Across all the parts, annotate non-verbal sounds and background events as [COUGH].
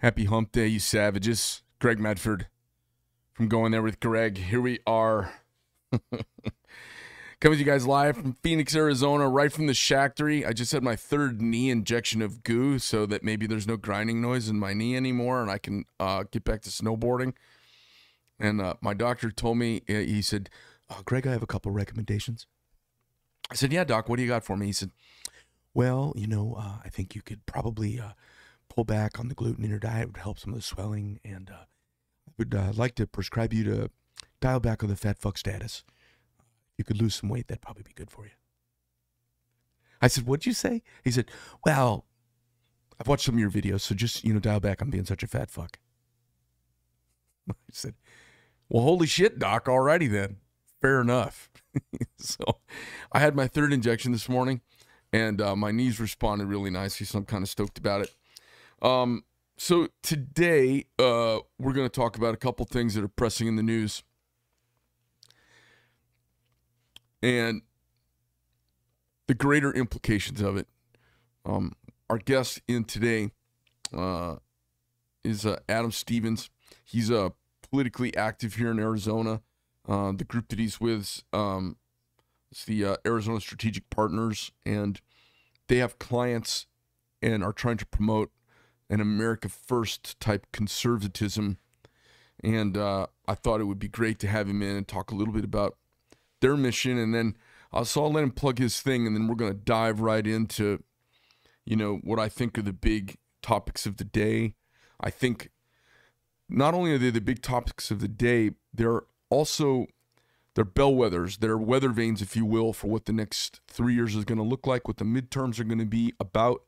Happy hump day, you savages. Greg Medford from Going There with Greg. Here we are. [LAUGHS] Coming to you guys live from Phoenix, Arizona, right from the Shactory. I just had my third knee injection of goo so that maybe there's no grinding noise in my knee anymore and I can uh, get back to snowboarding. And uh, my doctor told me, uh, he said, uh, Greg, I have a couple recommendations. I said, Yeah, doc, what do you got for me? He said, Well, you know, uh, I think you could probably uh, pull back on the gluten in your diet, would help some of the swelling. And uh, I would uh, like to prescribe you to dial back on the fat fuck status. You could lose some weight, that'd probably be good for you. I said, What'd you say? He said, Well, I've watched some of your videos, so just, you know, dial back on being such a fat fuck. [LAUGHS] I said, Well, holy shit, doc, alrighty then. Fair enough. [LAUGHS] so I had my third injection this morning, and uh, my knees responded really nicely, so I'm kind of stoked about it. Um, so today, uh, we're going to talk about a couple things that are pressing in the news. And the greater implications of it. Um, our guest in today uh, is uh, Adam Stevens. He's uh, politically active here in Arizona. Uh, the group that he's with um, is the uh, Arizona Strategic Partners, and they have clients and are trying to promote an America First type conservatism. And uh, I thought it would be great to have him in and talk a little bit about their mission, and then uh, so I'll let him plug his thing, and then we're going to dive right into, you know, what I think are the big topics of the day. I think not only are they the big topics of the day, they're also they're bellwethers, they're weather vanes, if you will, for what the next three years is going to look like, what the midterms are going to be about,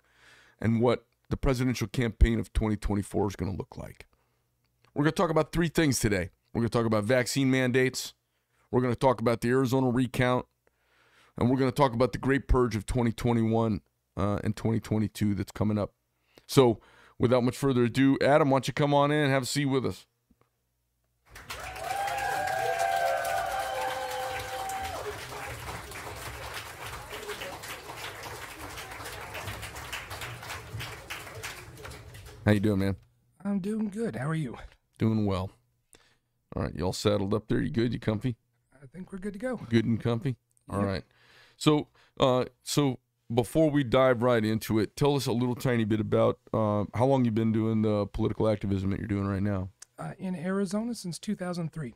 and what the presidential campaign of 2024 is going to look like. We're going to talk about three things today. We're going to talk about vaccine mandates. We're going to talk about the Arizona recount. And we're going to talk about the great purge of 2021 uh, and 2022 that's coming up. So, without much further ado, Adam, why don't you come on in and have a seat with us? How you doing, man? I'm doing good. How are you? Doing well. All right, you all settled up there? You good? You comfy? I think we're good to go. Good and comfy. All Yep. right. So, uh, so before we dive right into it, tell us a little tiny bit about uh, how long you've been doing the political activism that you're doing right now. Uh, in Arizona since 2003,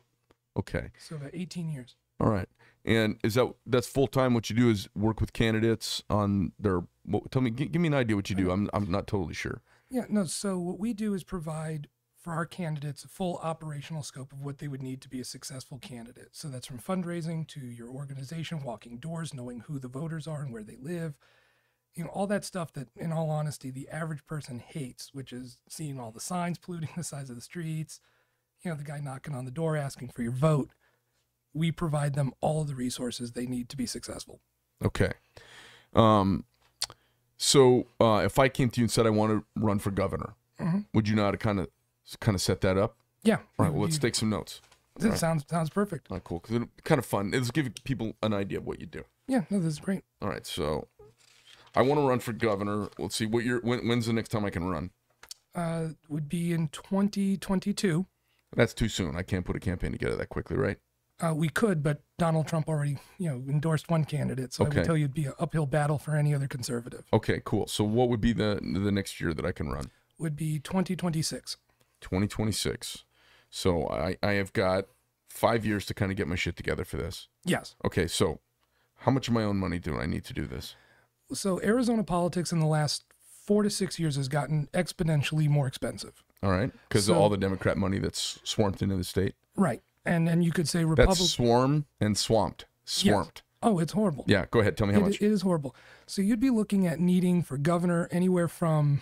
Okay. so about 18 years. All right. And is that that's full time? What you do is work with candidates on their. What, tell me, gi- give me an idea what you do. I'm I'm not totally sure. Yeah, no, so what we do is provide for our candidates a full operational scope of what they would need to be a successful candidate. So that's from fundraising to your organization, walking doors, knowing who the voters are and where they live. You know, all that stuff that, in all honesty, the average person hates, which is seeing all the signs [LAUGHS] polluting the sides of the streets, you know, the guy knocking on the door asking for your vote. We provide them all the resources they need to be successful. Okay. Um. So, uh, if I came to you and said I want to run for governor, Mhm. would you know how to kind of kind of set that up? Yeah. All right. Well, let's take some notes. That Alright. sounds sounds perfect. All right, cool. Because it's kind of fun. It'll give people an idea of what you do. Yeah, no, this is great. All right, so I want to run for governor. Let's see what year. When, when's the next time I can run? Uh, would be in 2022. That's too soon. I can't put a campaign together that quickly, right? Uh, we could, but Donald Trump already, you know, endorsed one candidate, so I would tell you it'd be an uphill battle for any other conservative. Okay, cool. So what would be the the next year that I can run? Would be 2026. 2026. So I I have got five years to kind of get my shit together for this. Yes. Okay, so how much of my own money do I need to do this? So Arizona politics in the last four to six years has gotten exponentially more expensive. All right, because So- all the Democrat money that's swarmed into the state. Right. And and you could say That's swarm and swamped. Swamped. Oh, it's horrible. Yeah, go ahead. Tell me how It- much. it is horrible. So you'd be looking at needing for governor anywhere from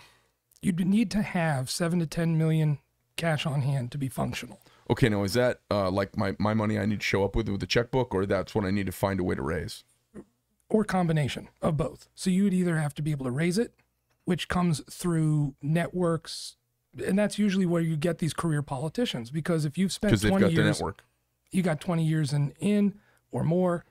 you'd need to have seven to ten million cash on hand to be functional. Okay, now is that uh, like my, my money I need to show up with with a checkbook, or that's what I need to find a way to raise? or combination of both. So you would either have to be able to raise it, which comes through networks, and that's usually where you get these career politicians because if you've spent they've 20 got the years, network. you got 20 years in in or more,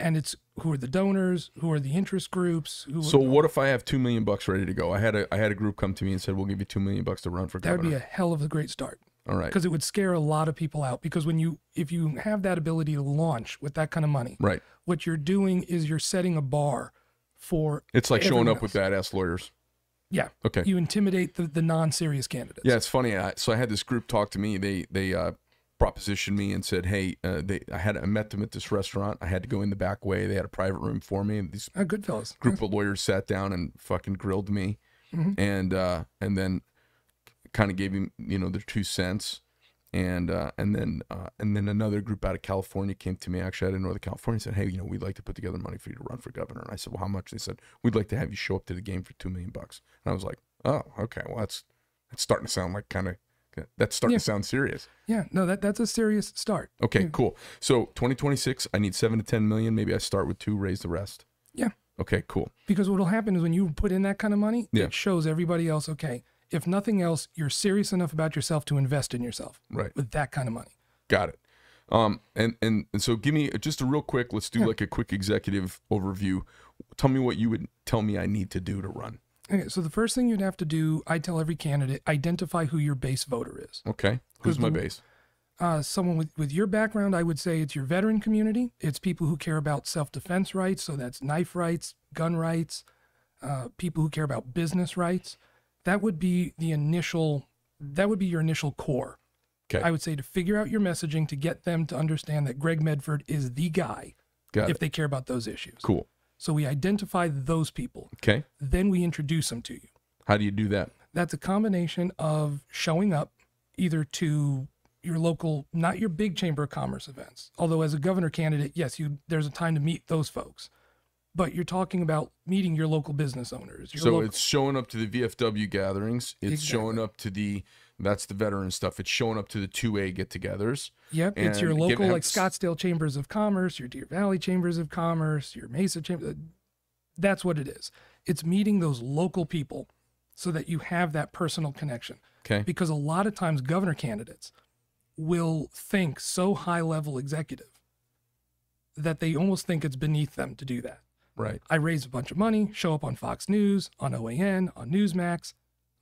and it's who are the donors, who are the interest groups, who So what if I have two million bucks ready to go? I had a I had a group come to me and said we'll give you two million bucks to run for that would governor. be a hell of a great start All right, because it would scare a lot of people out because when you if you have that ability to launch with that kind of money, right. what you're doing is you're setting a bar for It's like showing up with else. badass lawyers. Yeah, Okay. you intimidate the, the non-serious candidates. Yeah, it's funny. I, so I had this group talk to me. They they uh, propositioned me and said, "Hey, uh, they I had I met them at this restaurant. I had to go in the back way. They had a private room for me. And these Uh, good fellas. group of lawyers sat down and fucking grilled me, Mhm. and uh, and then kind of gave him you know their two cents, and uh, and then uh, and then another group out of California came to me actually out of Northern California and said, hey, you know, we'd like to put together money for you to run for governor. And I said, well, how much? They said, we'd like to have you show up to the game for two million bucks. And I was like, oh, okay, well that's that's starting to sound like kind of that's starting Yeah. to sound serious. Yeah, no, that that's a serious start. Okay, Yeah. cool. So 2026, I need seven to 10 million. Maybe I start with two, raise the rest. Yeah. Okay, cool. Because what will happen is when you put in that kind of money, Yeah. it shows everybody else, okay, if nothing else, you're serious enough about yourself to invest in yourself Right. with that kind of money. Got it. Um, and, and, and so give me just a real quick, let's do Yeah. like a quick executive overview. Tell me what you would tell me I need to do to run. Okay, so the first thing you'd have to do, I tell every candidate, identify who your base voter is. Okay. Who's my base? Uh, someone with, with your background, I would say it's your veteran community. It's people who care about self defense rights. So that's knife rights, gun rights, uh, people who care about business rights. That would be the initial, that would be your initial core. Okay. I would say to figure out your messaging to get them to understand that Greg Medford is the guy Got if it. they care about those issues. Cool. So we identify those people, Okay. then we introduce them to you. How do you do that? That's a combination of showing up either to your local, not your big chamber of commerce events. Although as a governor candidate, yes, you there's a time to meet those folks. But you're talking about meeting your local business owners. Your So local, it's showing up to the VFW gatherings. It's showing up to the, that's the veteran stuff. It's showing up to the 2A get togethers. yep, it's your local like Scottsdale chambers of commerce, your Deer Valley chambers of commerce, your Mesa chamber. Uh, that's what it is. It's meeting those local people so that you have that personal connection. Okay. because a lot of times governor candidates will think so high level executive that they almost think it's beneath them to do that. Right. I raise a bunch of money, show up on Fox News, on OAN, on Newsmax,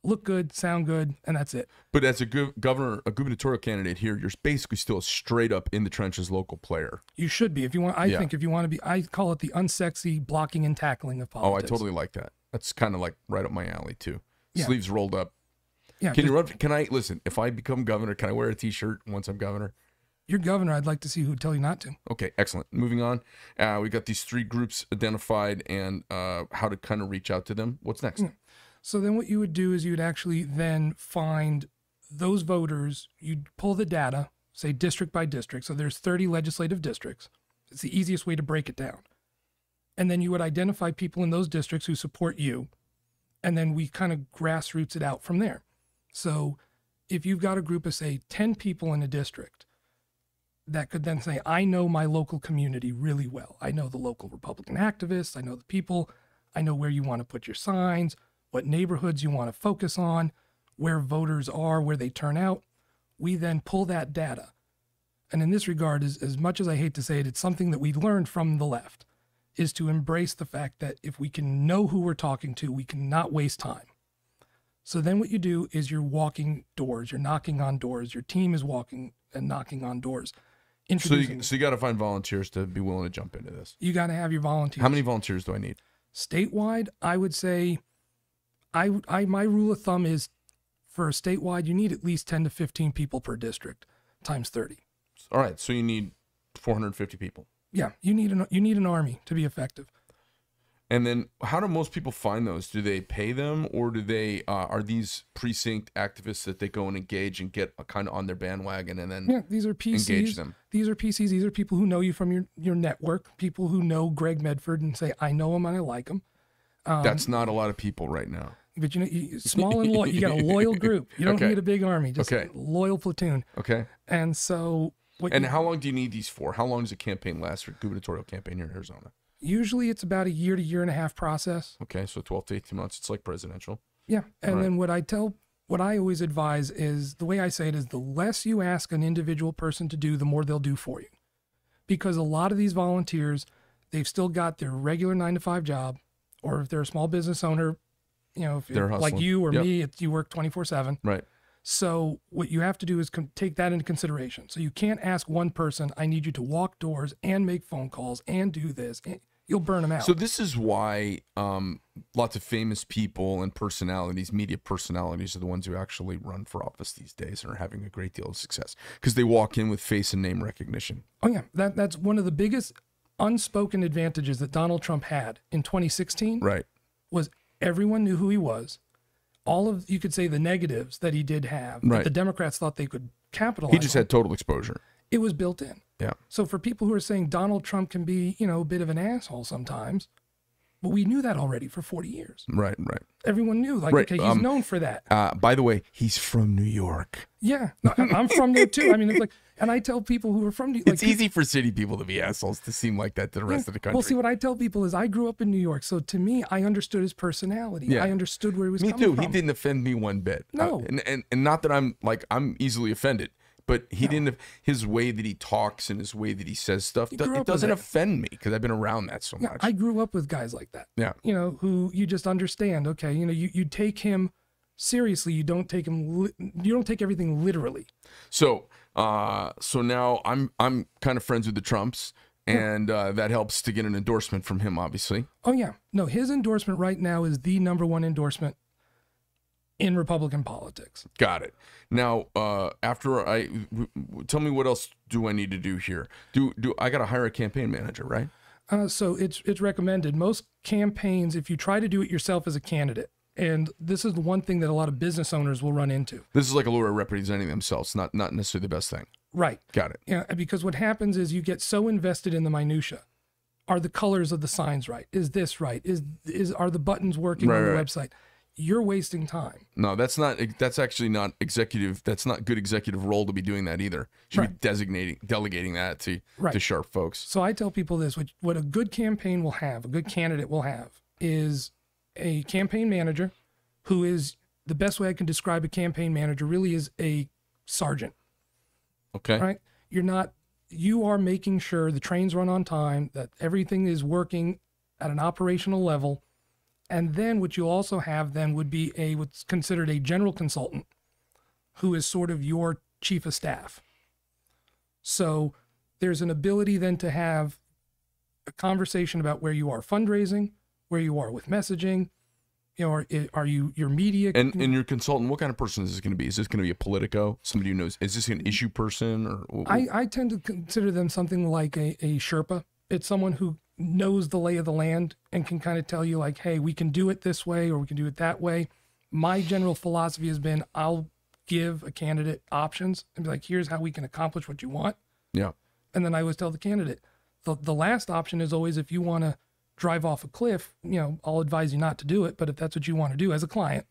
look good, sound good, and that's it. But as a gov- governor, a gubernatorial candidate here, you're basically still a straight up in the trenches local player. You should be if you want. I Yeah. think if you want to be, I call it the unsexy blocking and tackling of politics. Oh, I totally like that. That's kind of like right up my alley too. Yeah. Sleeves rolled up. Yeah, Can just- you run? Can I listen? If I become governor, can I wear a T-shirt once I'm governor? You're governor. I'd like to see who'd tell you not to. Okay, excellent. Moving on. Uh, we got these three groups identified and uh, how to kind of reach out to them. What's next? So then what you would do is you would actually then find those voters, you'd pull the data, say district by district. So there's 30 legislative districts. It's the easiest way to break it down. And then you would identify people in those districts who support you. And then we kind of grassroots it out from there. So if you've got a group of, say, 10 people in a district that could then say, I know my local community really well. I know the local Republican activists. I know the people. I know where you want to put your signs, what neighborhoods you want to focus on, where voters are, where they turn out. We then pull that data. And in this regard, as, as much as I hate to say it, it's something that we learned from the left is to embrace the fact that if we can know who we're talking to, we cannot waste time. So then what you do is you're walking doors, you're knocking on doors, your team is walking and knocking on doors. So you, so you got to find volunteers to be willing to jump into this. you got to have your volunteers. How many volunteers do I need? statewide i would say i i my rule of thumb is for a statewide you need at least 10 to 15 people per district times 30 All right, so you need 450 people. yeah you need an you need an army to be effective And then, how do most people find those? Do they pay them, or do they uh, are these precinct activists that they go and engage and get kind of on their bandwagon and then yeah these are pcs engage them? these are pcs these are people who know you from your your network people who know greg medford and say i know him and i like him um, That's not a lot of people right now. but you know you, small and loyal you got a loyal [LAUGHS] group you don't Okay. need a big army just Okay. a loyal platoon Okay. and so what And you- how long do you need these for? How long does a campaign last for gubernatorial campaign here in Arizona? Usually it's about a year to year and a half process Okay, so 12 to 18 months. It's like presidential. Yeah. And Right. then what I tell, what I always advise is the way I say it is the less you ask an individual person to do, the more they'll do for you. Because a lot of these volunteers, they've still got their regular nine to five job, or if they're a small business owner, you know, if They're like you or Yep. me, it's, you work 24 7. Right. So what you have to do is take that into consideration. So you can't ask one person, I need you to walk doors and make phone calls and do this. And you'll burn them out. So this is why um, lots of famous people and personalities, media personalities, are the ones who actually run for office these days and are having a great deal of success because they walk in with face and name recognition. oh yeah, that that's one of the biggest unspoken advantages that Donald Trump had in 2016 Right. was everyone knew who he was. All of you could say the negatives that he did have that Right. the Democrats thought they could capitalize. He just had total exposure. it was built in. Yeah. So for people who are saying Donald Trump can be, you know, a bit of an asshole sometimes, but we knew that already for 40 years. Right. Right. Everyone knew, like, Right, okay, he's um, known for that. Uh, by the way, he's from New York. Yeah, no, I'm from there too. I mean, it's like, and I tell people who are from, New York. it's easy for city people to be assholes to seem like that to the rest of the country. Well, see, what I tell people is I grew up in New York, so to me, I understood his personality. Yeah. I understood where he was Me coming too. from. He didn't offend me one bit. No. Uh, and, and and not that I'm like I'm easily offended, but he didn't. His way that he talks and his way that he says stuff, do, it doesn't offend me because I've been around that so Yeah, much. I grew up with guys like that. yeah. You know, who you just understand. Okay, you know, you, you take him seriously. You don't take him. You don't take everything literally. So uh, so now I'm I'm kind of friends with the Trumps, and uh, that helps to get an endorsement from him, obviously. Oh yeah, no, his endorsement right now is the number one endorsement in Republican politics. Got it. Now, uh, after I w- w- tell me what else do I need to do here? Do do I got to hire a campaign manager, right? Uh, so it's it's recommended. Most campaigns, if you try to do it yourself as a candidate, and this is the one thing that a lot of business owners will run into. This is like a lawyer representing themselves, not not necessarily the best thing. Right. Got it. Yeah, because what happens is you get so invested in the minutia. Are the colors of the signs right? Is this right? Is is are the buttons working Right, on the right. website? You're wasting time. No, that's not. That's actually not executive. That's not good executive role to be doing that either. Should be designating, delegating that to to sharp folks. So I tell people this: what, what a good campaign will have, a good candidate will have, is a campaign manager, who is the best way I can describe a campaign manager. Really, is a sergeant. Okay. right? You're not, you are making sure the trains run on time, that everything is working at an operational level. And then what you also have then would be a what's considered a general consultant who is sort of your chief of staff. So there's an ability then to have a conversation about where you are fundraising, where you are with messaging, you know, are, are you your media And and your consultant, what kind of person is this going to be? Is this going to be a politico? Somebody who knows? Is this an issue person or? I, I tend to consider them something like a, a Sherpa. It's someone who knows the lay of the land and can kind of tell you, like, hey, we can do it this way or we can do it that way. My general philosophy has been I'll give a candidate options and be like, here's how we can accomplish what you want. yeah. And then I always tell the candidate, the, the last option is always if you want to drive off a cliff, you know, I'll advise you not to do it. But if that's what you want to do as a client,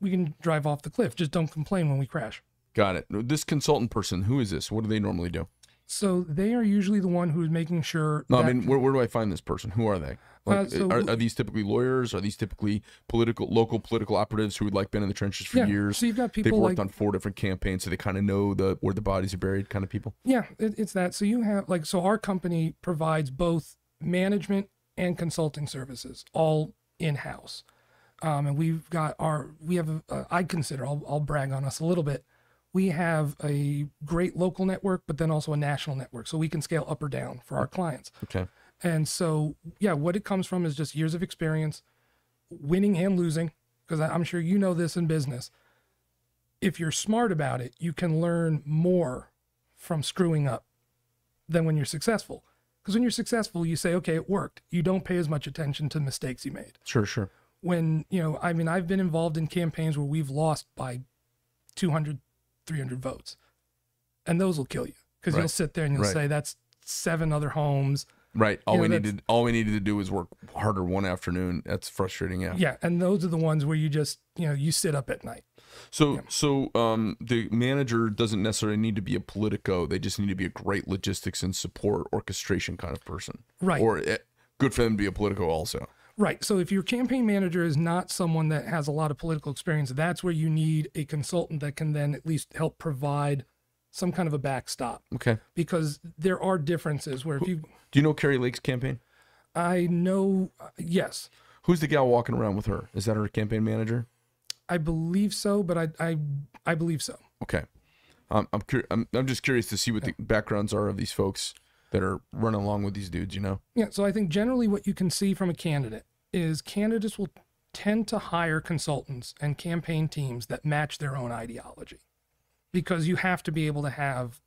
we can drive off the cliff. Just don't complain when we crash. Got it. This consultant person, who is this? What do they normally do? So they are usually the one who's making sure. No, that, I mean, where, where do I find this person? Who are they? Like, Uh, so- are, are these typically lawyers? Are these typically political, local political operatives who had like been in the trenches for yeah. years? So you've got people They've worked like on four different campaigns, so they kind of know the where the bodies are buried, kind of people. yeah, it, it's that. So you have like so our company provides both management and consulting services all in house, um, and we've got our we have a, uh, I consider I'll I'll brag on us a little bit. We have a great local network, but then also a national network, so we can scale up or down for our clients. Okay. And so, yeah, what it comes from is just years of experience, winning and losing, because I'm sure you know this in business. If you're smart about it, you can learn more from screwing up than when you're successful. Because when you're successful, you say, okay, it worked. You don't pay as much attention to mistakes you made. Sure, sure. When, you know, I mean, I've been involved in campaigns where we've lost by 200, 300 votes. And those will kill you because Right. you'll sit there and you'll Right. say, that's seven other homes. Right. All You know, we needed, all we needed to do was work harder one afternoon. That's frustrating. Yeah. Yeah, and those are the ones where you just, you know, you sit up at night. So, so um, the manager doesn't necessarily need to be a politico. They just need to be a great logistics and support orchestration kind of person. Right. Or it, good for them to be a politico also. Right. So if your campaign manager is not someone that has a lot of political experience, that's where you need a consultant that can then at least help provide some kind of a backstop Okay. because there are differences where if you, Do you know Kari Lake's campaign? I know, uh, yes, Who's the gal walking around with her? Is that her campaign manager? I believe so, but I, I, I believe so. Okay. Um, I'm, cur- I'm I'm just curious to see what the backgrounds are of these folks that are running along with these dudes. You know. Yeah. So I think generally what you can see from a candidate is candidates will tend to hire consultants and campaign teams that match their own ideology because you have to be able to have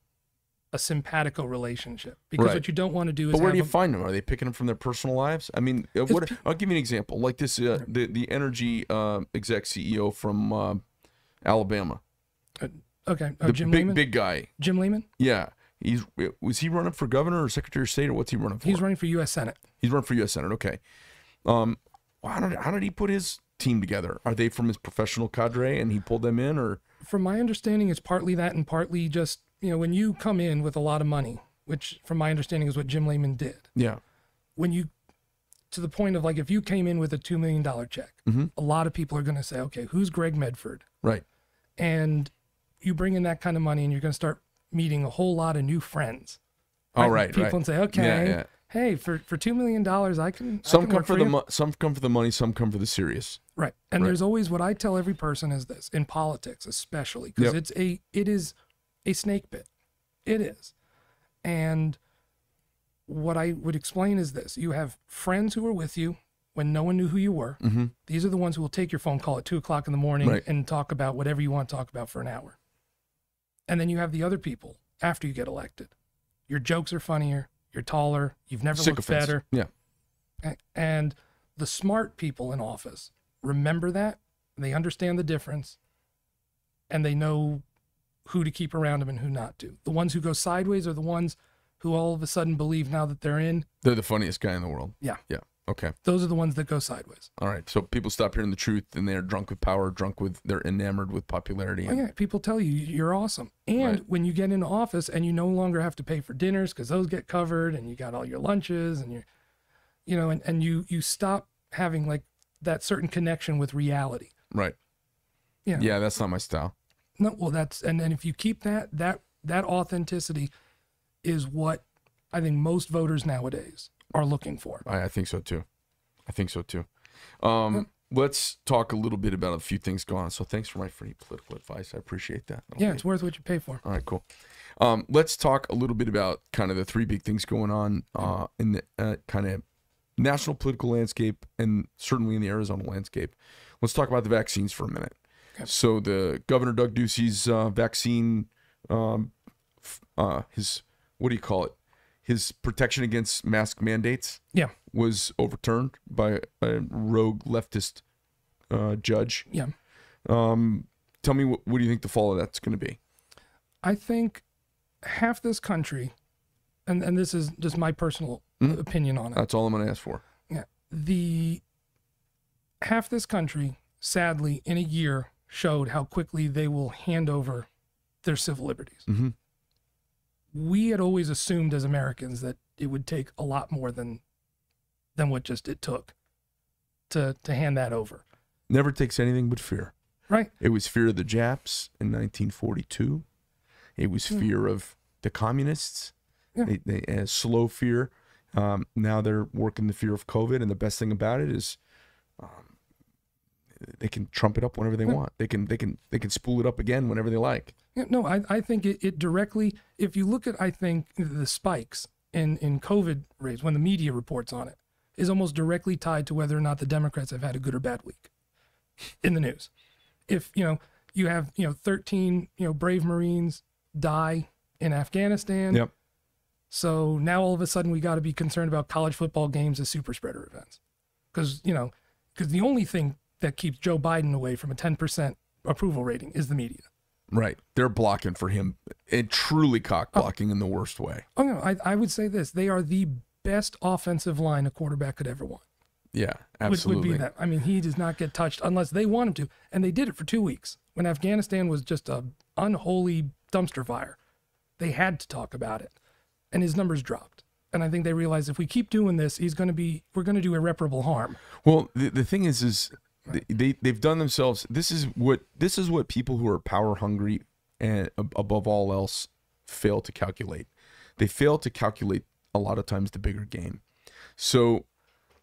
a simpatico relationship because Right. what you don't want to do is But where do you find them? Are they picking them from their personal lives? I mean, uh, what? I'll give you an example. Like this, uh, the the energy uh, exec CEO from uh, Alabama, okay oh, the Jim big Lamon big guy. Jim Lamon Yeah, he's was he running for governor or secretary of state or what's he running for? he's running for U.S. Senate He's running for U.S. Senate. Okay. Um, how did how did he put his team together? Are they from his professional cadre and he pulled them in, or from my understanding it's partly that and partly just you know when you come in with a lot of money which from my understanding is what Jim Lamon did yeah, when you to the point of like if you came in with a two million dollar check, Mhm. a lot of people are going to say, okay, who's Greg Medford? right, And you bring in that kind of money, and you're going to start meeting a whole lot of new friends. all right, People right. and say, okay, Yeah, yeah. hey, for for two million dollars, I can. I Some can come for the you." mo- some come for the money, some come for the serious. right. And Right. there's always what I tell every person is this in politics, especially because Yep. it's a it is a snake bit. It is, and what I would explain is this: you have friends who are with you when no one knew who you were. Mm-hmm. These are the ones who will take your phone call at two o'clock in the morning Right. and talk about whatever you want to talk about for an hour. And then you have the other people after you get elected. Your jokes are funnier. You're taller. You've never looked Sycophants. better. Yeah, And the smart people in office remember that. They understand the difference. And they know who to keep around them and who not to. The ones who go sideways are the ones who all of a sudden believe now that they're in. they're the funniest guy in the world. Yeah. Yeah. Okay. Those are the ones that go sideways. All right. So people stop hearing the truth and they're drunk with power, drunk with they're enamored with popularity. Oh, yeah, people tell you you're awesome. And Right. when you get into office and you no longer have to pay for dinners because those get covered and you got all your lunches and you're, you know, and, and you, you stop having like that certain connection with reality. Right. Yeah. Yeah, that's not my style. No, well, that's, and then if you keep that, that, that authenticity is what I think most voters nowadays are looking for. I, I think so too. I think so too. Um, let's talk a little bit about a few things going on. So thanks for my free political advice. I appreciate that. Yeah, it's worth what you pay for. All right, cool. Um, let's talk a little bit about kind of the three big things going on uh, in the uh, kind of national political landscape and certainly in the Arizona landscape. Let's talk about the vaccines for a minute. Okay. So the Governor Doug Ducey's uh, vaccine, um, f- uh, his what do you call it? His protection against mask mandates Yeah. was overturned by a rogue leftist uh, judge. Yeah. Um, tell me what, what do you think the fall of that's going to be? I think half this country, and, and this is just my personal Mhm. opinion on it. That's all I'm going to ask for. Yeah. The half this country, sadly, in a year showed how quickly they will hand over their civil liberties. Mm-hmm. We had always assumed as Americans that it would take a lot more than than what just it took to to hand that over. Never takes anything but fear. Right? It was fear of the Japs in 1942. It was Hmm. fear of the communists. Yeah. They, they uh, slow fear. Um, now they're working the fear of COVID, and the best thing about it is, um, they can trump it up whenever they Yeah. want. They can they can they can spool it up again whenever they like. Yeah, no, I, I think it, it directly, if you look at, I think, the spikes in, in COVID rates, when the media reports on it, is almost directly tied to whether or not the Democrats have had a good or bad week in the news. If, you know, you have, you know, 13, you know, brave Marines die in Afghanistan. Yep. So now all of a sudden we got to be concerned about college football games as super spreader events. Because, you know, because the only thing that keeps Joe Biden away from a 10% approval rating is the media. Right. They're blocking for him and truly cock oh. blocking in the worst way. Oh no, I, I would say this: they are the best offensive line a quarterback could ever want. Yeah, Would, absolutely. would be that. I mean, he does not get touched unless they want him to, and they did it for two weeks when Afghanistan was just a unholy dumpster fire. They had to talk about it, and his numbers dropped. And I think they realized if we keep doing this, he's going to be we're going to do irreparable harm. Well, the, the thing is, is they, they they've done themselves. This is what this is what people who are power hungry and above all else fail to calculate. They fail to calculate a lot of times the bigger game. So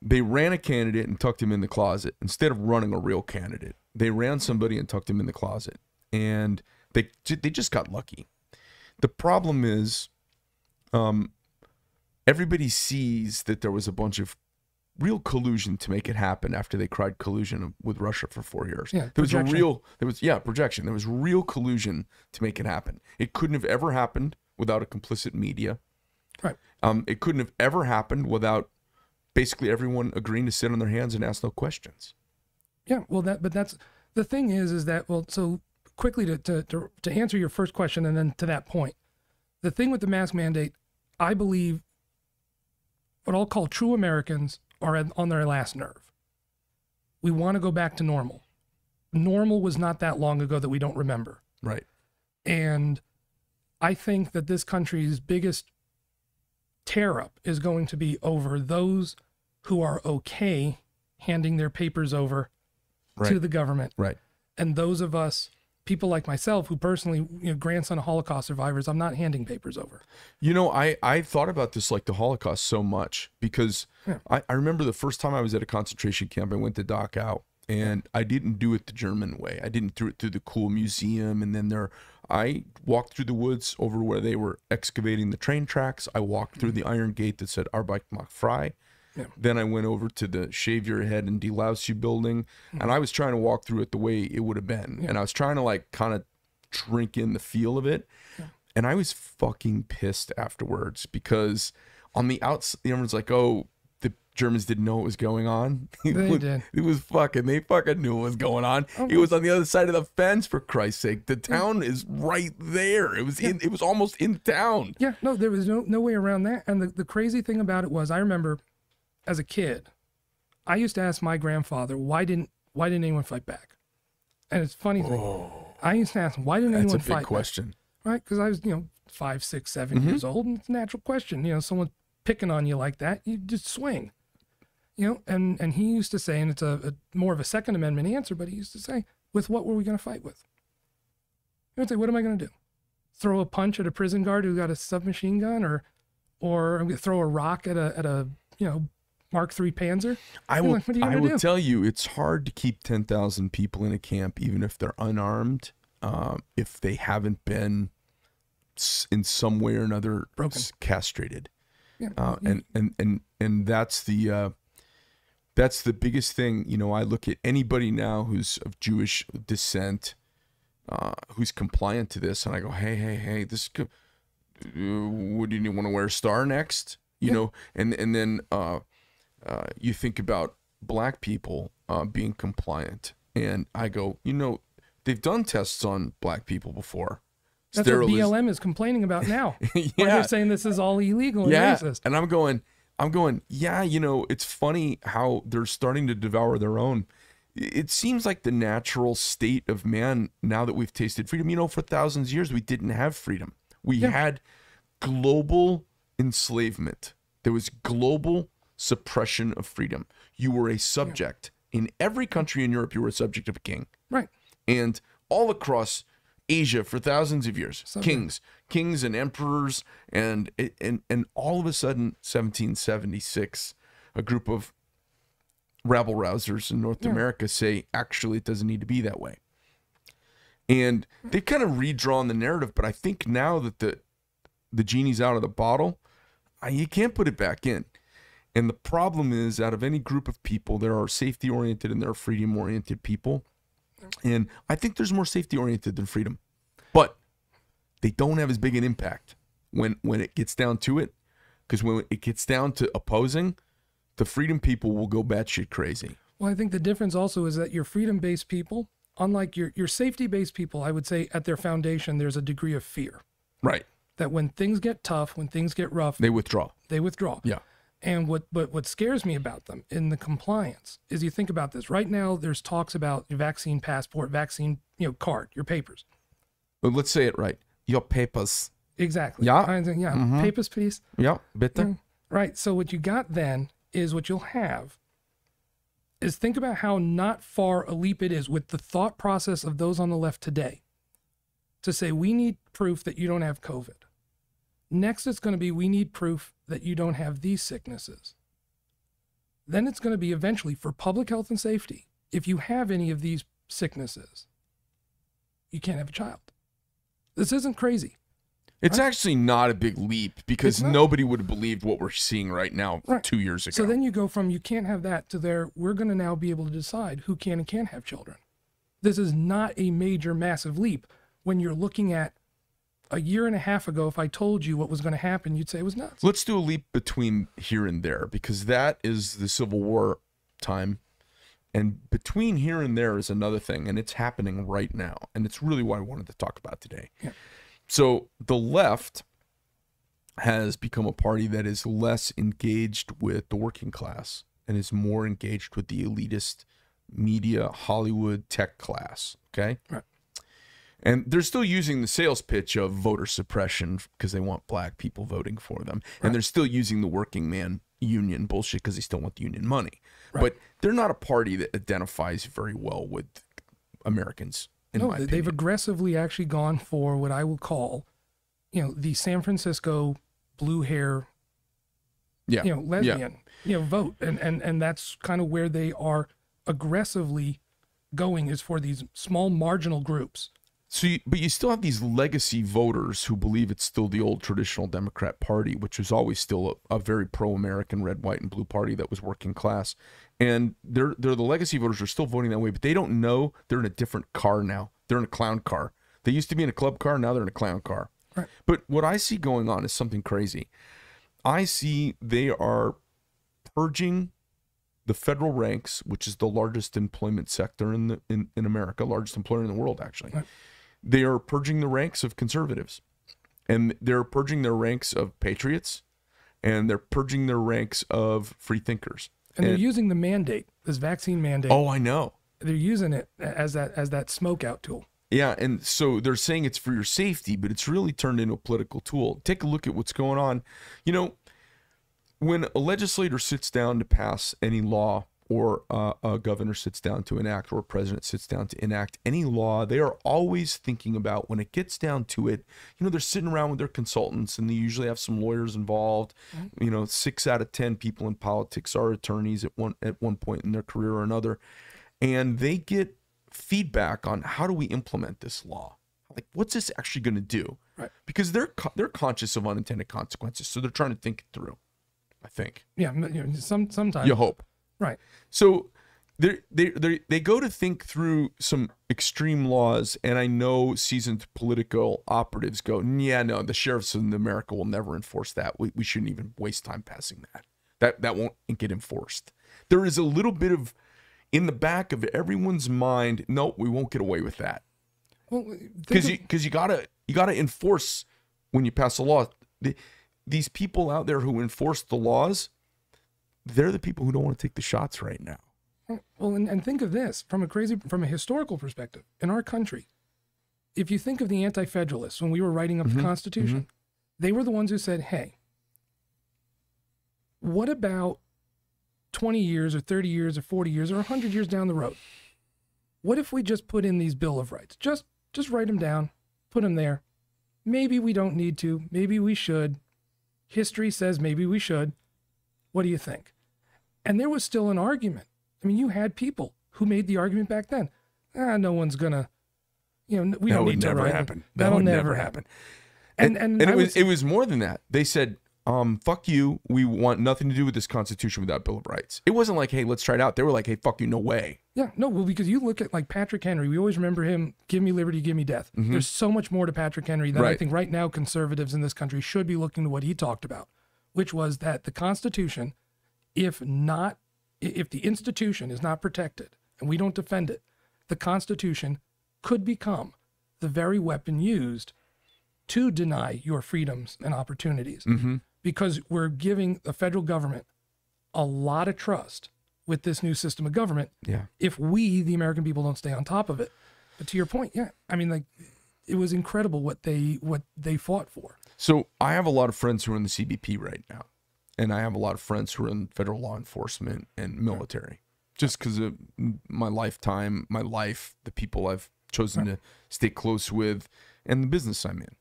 they ran a candidate and tucked him in the closet instead of running a real candidate. They ran somebody and tucked him in the closet, and they they just got lucky. The problem is, um, everybody sees that there was a bunch of real collusion to make it happen after they cried collusion with Russia for four years. Yeah, there was a real there was yeah projection. There was real collusion to make it happen. It couldn't have ever happened without a complicit media. Right. Um, it couldn't have ever happened without basically everyone agreeing to sit on their hands and ask no questions. Yeah, well, that but that's the thing is, is that well, so quickly to to to, to answer your first question and then to that point, the thing with the mask mandate, I believe, what I'll call true Americans are on their last nerve. We want to go back to normal. Normal was not that long ago that we don't remember. Right. And I think that this country's biggest tear up is going to be over those who are okay handing their papers over Right. to the government. Right. And those of us, people like myself, who personally, you know, grandson of Holocaust survivors, I'm not handing papers over. You know, I, I thought about this like the Holocaust so much because Yeah. I, I remember the first time I was at a concentration camp, I went to Dachau and I didn't do it the German way. I didn't do it through the cool museum. And then there, I walked through the woods over where they were excavating the train tracks. I walked through mm-hmm. the iron gate that said Arbeit macht frei. Yeah. Then I went over to the Shave Your Head and Delouse You building, and mm-hmm. I was trying to walk through it the way it would have been. And I was trying to like kind of drink in the feel of it. And I was fucking pissed afterwards because on the outside, everyone's like, oh, the Germans didn't know what was going on. [LAUGHS] It They was, did. It was fucking, they fucking knew what was going on. Oh it was on the other side of the fence, for Christ's sake. The town is right there. It was in, it was almost in town. Yeah, no, there was no no way around that. And the, the crazy thing about it was, I remember as a kid, I used to ask my grandfather, why didn't why didn't anyone fight back? And it's funny thing. I used to ask why didn't That's a anyone big fight back? question. right? Because I was, you know, five, six, seven Mm-hmm. years old, and it's a natural question. You know, someone picking on you like that, you just swing. You know, and and he used to say, and it's a, a more of a Second Amendment answer, but he used to say, "With what were we going to fight with?" He would say, "What am I going to do? Throw a punch at a prison guard who got a submachine gun, or or I'm going to throw a rock at a at a you know Mark III Panzer?" I will. like, what are you I will do? tell you, it's hard to keep ten thousand people in a camp, even if they're unarmed, um, if they haven't been in some way or another Broken. castrated. Yeah, Uh, and and and and that's the uh, that's the biggest thing. You know, I look at anybody now who's of Jewish descent, uh, who's compliant to this, and I go, hey, hey, hey, this. Co- uh, would you want to wear a star next? You Yeah. know, and and then uh, you think about black people uh, being compliant, and I go, you know, they've done tests on black people before. that's Steriliz- what BLM is complaining about now. [LAUGHS] Yeah, they're saying this is all illegal and yeah. racist. And I'm going, I'm going, yeah, you know, it's funny how they're starting to devour their own. It seems like the natural state of man now that we've tasted freedom. You know, for thousands of years, we didn't have freedom. We Yeah. had global enslavement, there was global suppression of freedom. You were a subject. In every country in Europe, you were a subject of a king Right. and all across Asia for thousands of years, Subject. kings, kings and emperors, and and and all of a sudden, 1776, a group of rabble rousers in North Yeah. America say, actually, it doesn't need to be that way. And they've kind of redrawn the narrative, but I think now that the the genie's out of the bottle, I, you can't put it back in. And the problem is, out of any group of people, there are safety oriented and there are freedom oriented people. And I think there's more safety oriented than freedom, but they don't have as big an impact when when it gets down to it. Because when it gets down to opposing, the freedom people will go batshit crazy. Well, I think the difference also is that your freedom based people, unlike your, your safety based people, I would say at their foundation, there's a degree of fear Right. that when things get tough, when things get rough, They withdraw. they withdraw. Yeah. And what, but what scares me about them in the compliance is you think about this right now, there's talks about your vaccine passport, vaccine, you know, card, your papers. But let's say it right. Your papers. Exactly. Yeah. I yeah. Mhm. Papers, please. Yeah, bitte. Mm. Right. So what you got then is what you'll have is think about how not far a leap it is with the thought process of those on the left today to say we need proof that you don't have COVID. Next, it's going to be we need proof that you don't have these sicknesses. Then it's going to be eventually for public health and safety. If you have any of these sicknesses, you can't have a child. This isn't crazy. It's actually not a big leap because nobody would have believed what we're seeing right now Right. two years ago. So then you go from you can't have that to there, we're going to now be able to decide who can and can't have children. This is not a major, massive leap. When you're looking at a year and a half ago, if I told you what was going to happen, you'd say it was nuts. Let's do a leap between here and there because that is the Civil War time. And between here and there is another thing, and it's happening right now. And it's really what I wanted to talk about today. Yeah. So the left has become a party that is less engaged with the working class and is more engaged with the elitist media, Hollywood, tech class. Okay. Right. And they're still using the sales pitch of voter suppression because they want black people voting for them. And they're still using the working man union bullshit because they still want the union money. But they're not a party that identifies very well with Americans, in no, my they- opinion. they've aggressively actually gone for what I will call, you know, the San Francisco blue hair, yeah. you know, lesbian, you know, vote, and and and that's kind of where they are aggressively going is for these small marginal groups. So, you, but you still have these legacy voters who believe it's still the old traditional Democrat Party, which was always still a, a very pro-American red, white, and blue party that was working class, and they're they're the legacy voters are still voting that way, but they don't know they're in a different car now. They're in a clown car. They used to be in a club car, now they're in a clown car. Right. But what I see going on is something crazy. I see they are purging the federal ranks, which is the largest employment sector in the in, in America, largest employer in the world, actually. Right. They are purging the ranks of conservatives, and they're purging their ranks of patriots, and they're purging their ranks of free thinkers. And they're using the mandate, this vaccine mandate. Oh, I know. They're using it as that as that smoke out tool. Yeah, and so they're saying it's for your safety, but it's really turned into a political tool. Take a look at what's going on. You know, when a legislator sits down to pass any law, or uh, a governor sits down to enact, or a president sits down to enact any law, they are always thinking about when it gets down to it. You know, they're sitting around with their consultants, and they usually have some lawyers involved. You know, six out of ten people in politics are attorneys at one at one point in their career or another, and they get feedback on how do we implement this law like what's this actually going to do Right. because they're they're conscious of unintended consequences so they're trying to think it through i think Yeah, you know, some sometimes. you hope Right. so they they they they go to think through some extreme laws and i know seasoned political operatives go yeah no the sheriffs in america will never enforce that we, we shouldn't even waste time passing that that that won't get enforced there is a little bit of in the back of everyone's mind no we won't get away with that Well, because you because you gotta you gotta enforce when you pass a law. The, these people out there who enforce the laws, they're the people who don't want to take the shots right now. Well, and, and think of this from a crazy, from a historical perspective. In our country, if you think of the anti-federalists when we were writing up the mm-hmm. Constitution, mm-hmm. they were the ones who said, "Hey, what about 20 years or 30 years or 40 years or 100 years down the road? What if we just put in these Bill of Rights? Just just write them down, put them there. Maybe we don't need to. Maybe we should. History says maybe we should. What do you think?" And there was still an argument. I mean, you had people who made the argument back then. Ah, no one's gonna, you know, we that don't would need to never it. happen. That That'll would never happen. happen. And and, And I it was it was more than that. They said, um, "Fuck you. We want nothing to do with this Constitution without Bill of Rights." It wasn't like, "Hey, let's try it out." They were like, "Hey, fuck you. No way." Yeah, no, well, because you look at like Patrick Henry, we always remember him, give me liberty, give me death. There's so much more to Patrick Henry that I Mm-hmm. Think right now conservatives in this country should be looking to what he talked about, which was that the Constitution, if not, if the institution is not protected and we don't defend it, the Constitution could become the very weapon used to deny your freedoms and opportunities Mm-hmm. because we're giving the federal government a lot of trust with this new system of government Yeah. if we, the American people, don't stay on top of it. But to your point, yeah, I mean, like, it was incredible what they what they fought for. So I have a lot of friends who are in the CBP right now, and I have a lot of friends who are in federal law enforcement and military. Just because of my lifetime, my life, the people I've chosen to stay close with, and the business I'm in.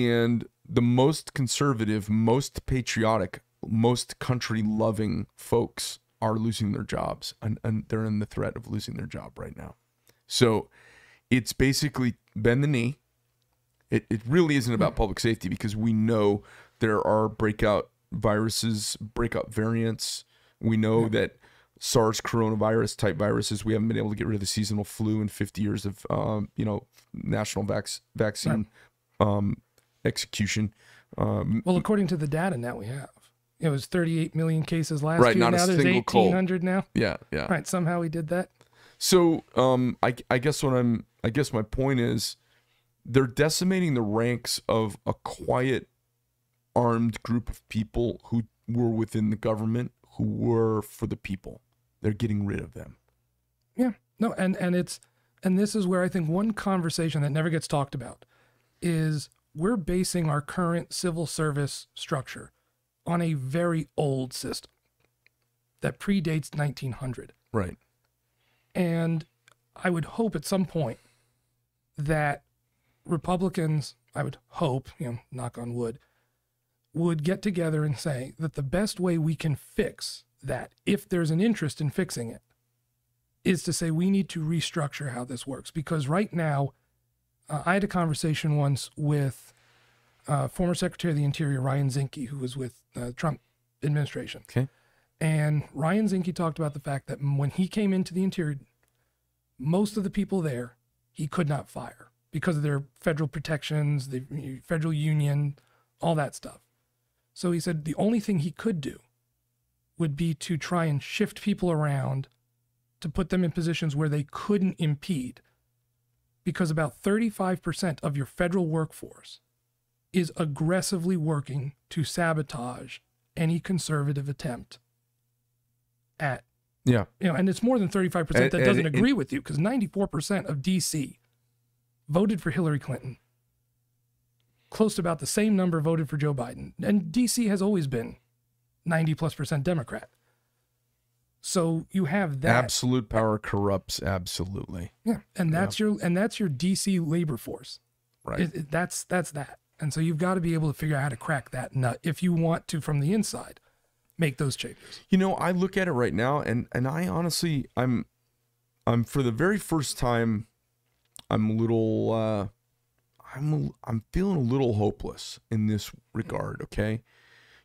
And the most conservative, most patriotic, most country loving folks are losing their jobs and, and they're in the threat of losing their job right now. So it's basically bend the knee. It, it really isn't about hmm. public safety because we know there are breakout viruses, breakout variants. We know that SARS coronavirus type viruses, we haven't been able to get rid of the seasonal flu in 50 years of, um, you know, national vac- vaccine um, execution. Um, Well, according to the data now we have, it was 38 million cases last Right, year. not a now there's single cold. 1,800 now. yeah, yeah. Right. Somehow we did that. So, um, I, I guess what I'm, I guess my point is, they're decimating the ranks of a quiet, armed group of people who were within the government, who were for the people. They're getting rid of them. Yeah. No, and and it's and this is where I think one conversation that never gets talked about is we're basing our current civil service structure on a very old system that predates 1900. Right. And I would hope at some point that Republicans, I would hope, you know, knock on wood, would get together and say that the best way we can fix that, if there's an interest in fixing it, is to say we need to restructure how this works. Because right now, uh, I had a conversation once with uh, former Secretary of the Interior Ryan Zinke, who was with uh, Trump administration. Okay. And Ryan Zinke talked about the fact that when he came into the interior, most of the people there he could not fire because of their federal protections, the federal union, all that stuff. So he said the only thing he could do would be to try and shift people around to put them in positions where they couldn't impede. Because about 35% of your federal workforce is aggressively working to sabotage any conservative attempt at Yeah. you know, and it's more than 35% that and doesn't it- agree with you because 94% of DC voted for Hillary Clinton. Close to about the same number voted for Joe Biden. And DC has always been 90 plus percent Democrat. So you have that. Absolute power corrupts absolutely. Yeah. And that's your and that's your DC labor force. Right. It- it- that's that's that. And so you've got to be able to figure out how to crack that nut if you want to from the inside make those changes. You know, I look at it right now and and I honestly I'm I'm for the very first time I'm a little uh I'm a, I'm feeling a little hopeless in this regard, okay?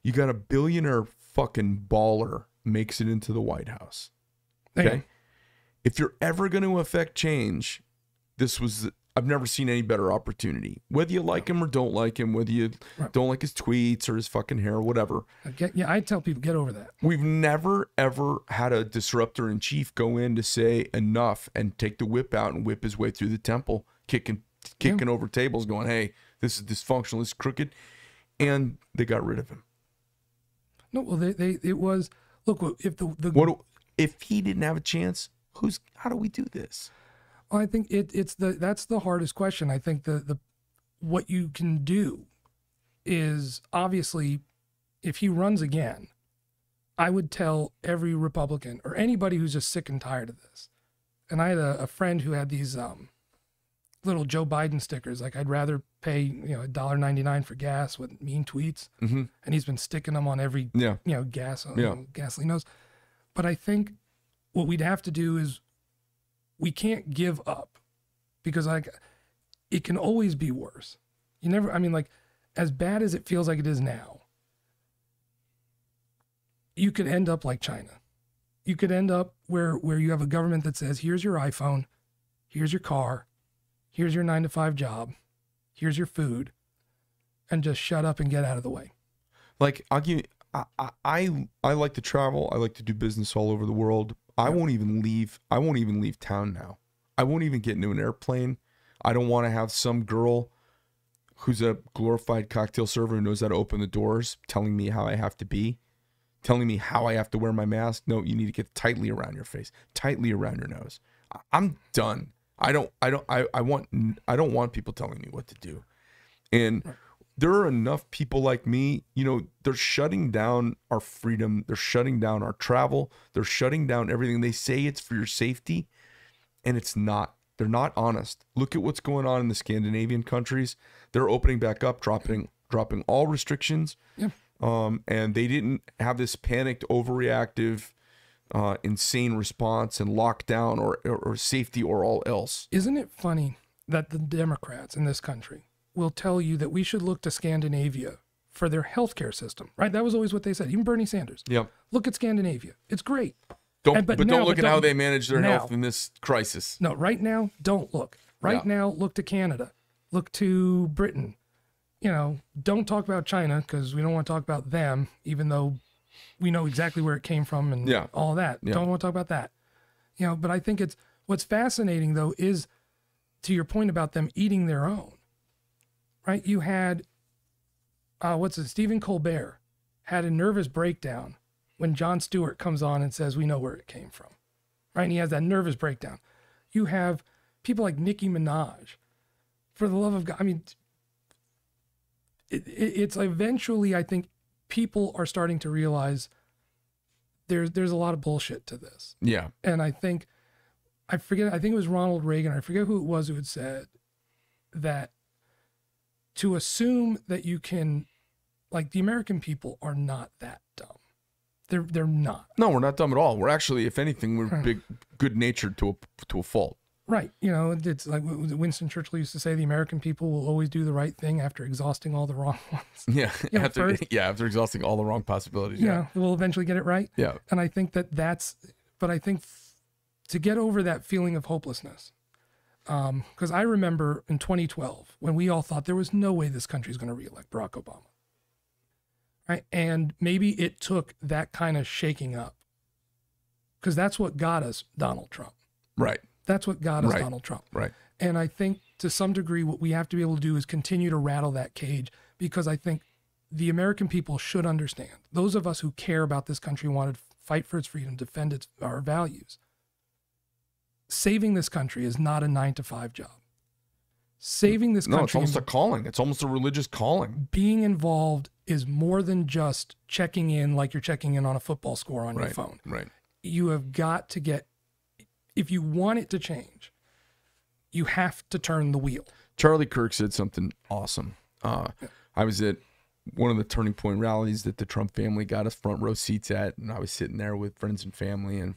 You got a billionaire fucking baller makes it into the White House. Okay? If you're ever going to affect change, this was I've never seen any better opportunity. Whether you like him or don't like him, whether you Right. don't like his tweets or his fucking hair, or whatever. Get, yeah, I tell people get over that. We've never ever had a disruptor in chief go in to say enough and take the whip out and whip his way through the temple, kicking kicking over tables, going, "Hey, this is dysfunctional, this is crooked," and they got rid of him. No, well, they, they it was look if the the What do- if he didn't have a chance? Who's how do we do this? Well, I think it, it's the that's the hardest question. I think the the what you can do is obviously if he runs again, I would tell every Republican or anybody who's just sick and tired of this. And I had a, a friend who had these um, little Joe Biden stickers. Like I'd rather pay you know a dollar ninety nine for gas with mean tweets, Mm-hmm. and he's been sticking them on every Yeah, you know, gas, Yeah. gasoline nose. But I think what we'd have to do is we can't give up because like it can always be worse. You never, I mean, like as bad as it feels like it is now, you could end up like China. You could end up where where you have a government that says, "Here's your iPhone, here's your car, here's your nine to five job, here's your food," and just shut up and get out of the way. like I'll give. you- I, I I I like to travel. I like to do business all over the world. I won't even leave. I won't even leave town now. I won't even get into an airplane. I don't want to have some girl who's a glorified cocktail server who knows how to open the doors telling me how I have to be, telling me how I have to wear my mask. No, you need to get tightly around your face, tightly around your nose. I'm done. I don't. I don't. I, I want. I don't want people telling me what to do. And there are enough people like me, you know, they're shutting down our freedom. They're shutting down our travel. They're shutting down everything. They say it's for your safety, and it's not. They're not honest. Look at what's going on in the Scandinavian countries. They're opening back up, dropping dropping all restrictions. Yeah. Um, and they didn't have this panicked, overreactive, uh, insane response and lockdown or, or, or safety or all else. Isn't it funny that the Democrats in this country will tell you that we should look to Scandinavia for their healthcare system, right? That was always what they said. Even Bernie Sanders. Yeah. Look at Scandinavia. It's great. Don't, And- but, but don't look but at how don't- they manage their now. health in this crisis. No, right now, don't look. Right Yeah. now, look to Canada. Look to Britain. You know, don't talk about China because we don't want to talk about them, even though we know exactly where it came from and Yeah. all that. Yeah. Don't want to talk about that. You know, but I think it's what's fascinating though is to your point about them eating their own. Right? You had uh what's it, Stephen Colbert had a nervous breakdown when Jon Stewart comes on and says, We know where it came from. Right? And he has that nervous breakdown. You have people like Nicki Minaj. For the love of God, I mean, it, it, it's eventually, I think, people are starting to realize there's there's a lot of bullshit to this, Yeah. and I think I forget. I think it was Ronald Reagan. I forget who it was who had said that to assume that you can, like, the American people are not that dumb. They're they're not. No, we're not dumb at all. We're actually, if anything, we're big, good natured to a to a fault. Right. You know, it's like Winston Churchill used to say the American people will always do the right thing after exhausting all the wrong [LAUGHS] ones. Yeah. Yeah, after first- yeah, after exhausting all the wrong possibilities. You Yeah. know, we'll eventually get it right. Yeah. And I think that that's, but I think f- to get over that feeling of hopelessness, um, because I remember in 2012 when we all thought there was no way this country is going to reelect Barack Obama. Right. And maybe it took that kind of shaking up because that's what got us Donald Trump. Right. That's what got us Right. Donald Trump. Right. And I think to some degree, what we have to be able to do is continue to rattle that cage because I think the American people should understand. Those of us who care about this country, want to fight for its freedom, defend its our values. Saving this country is not a nine to five job. Saving this No, it's almost a calling. It's almost a religious calling. being involved is more than just checking in like you're checking in on a football score on your Right. phone. Right. You have got to get, if you want it to change, you have to turn the wheel. Charlie Kirk said something awesome. Uh, I was at one of the turning point rallies that the Trump family got us front row seats at, and I was sitting there with friends and family. And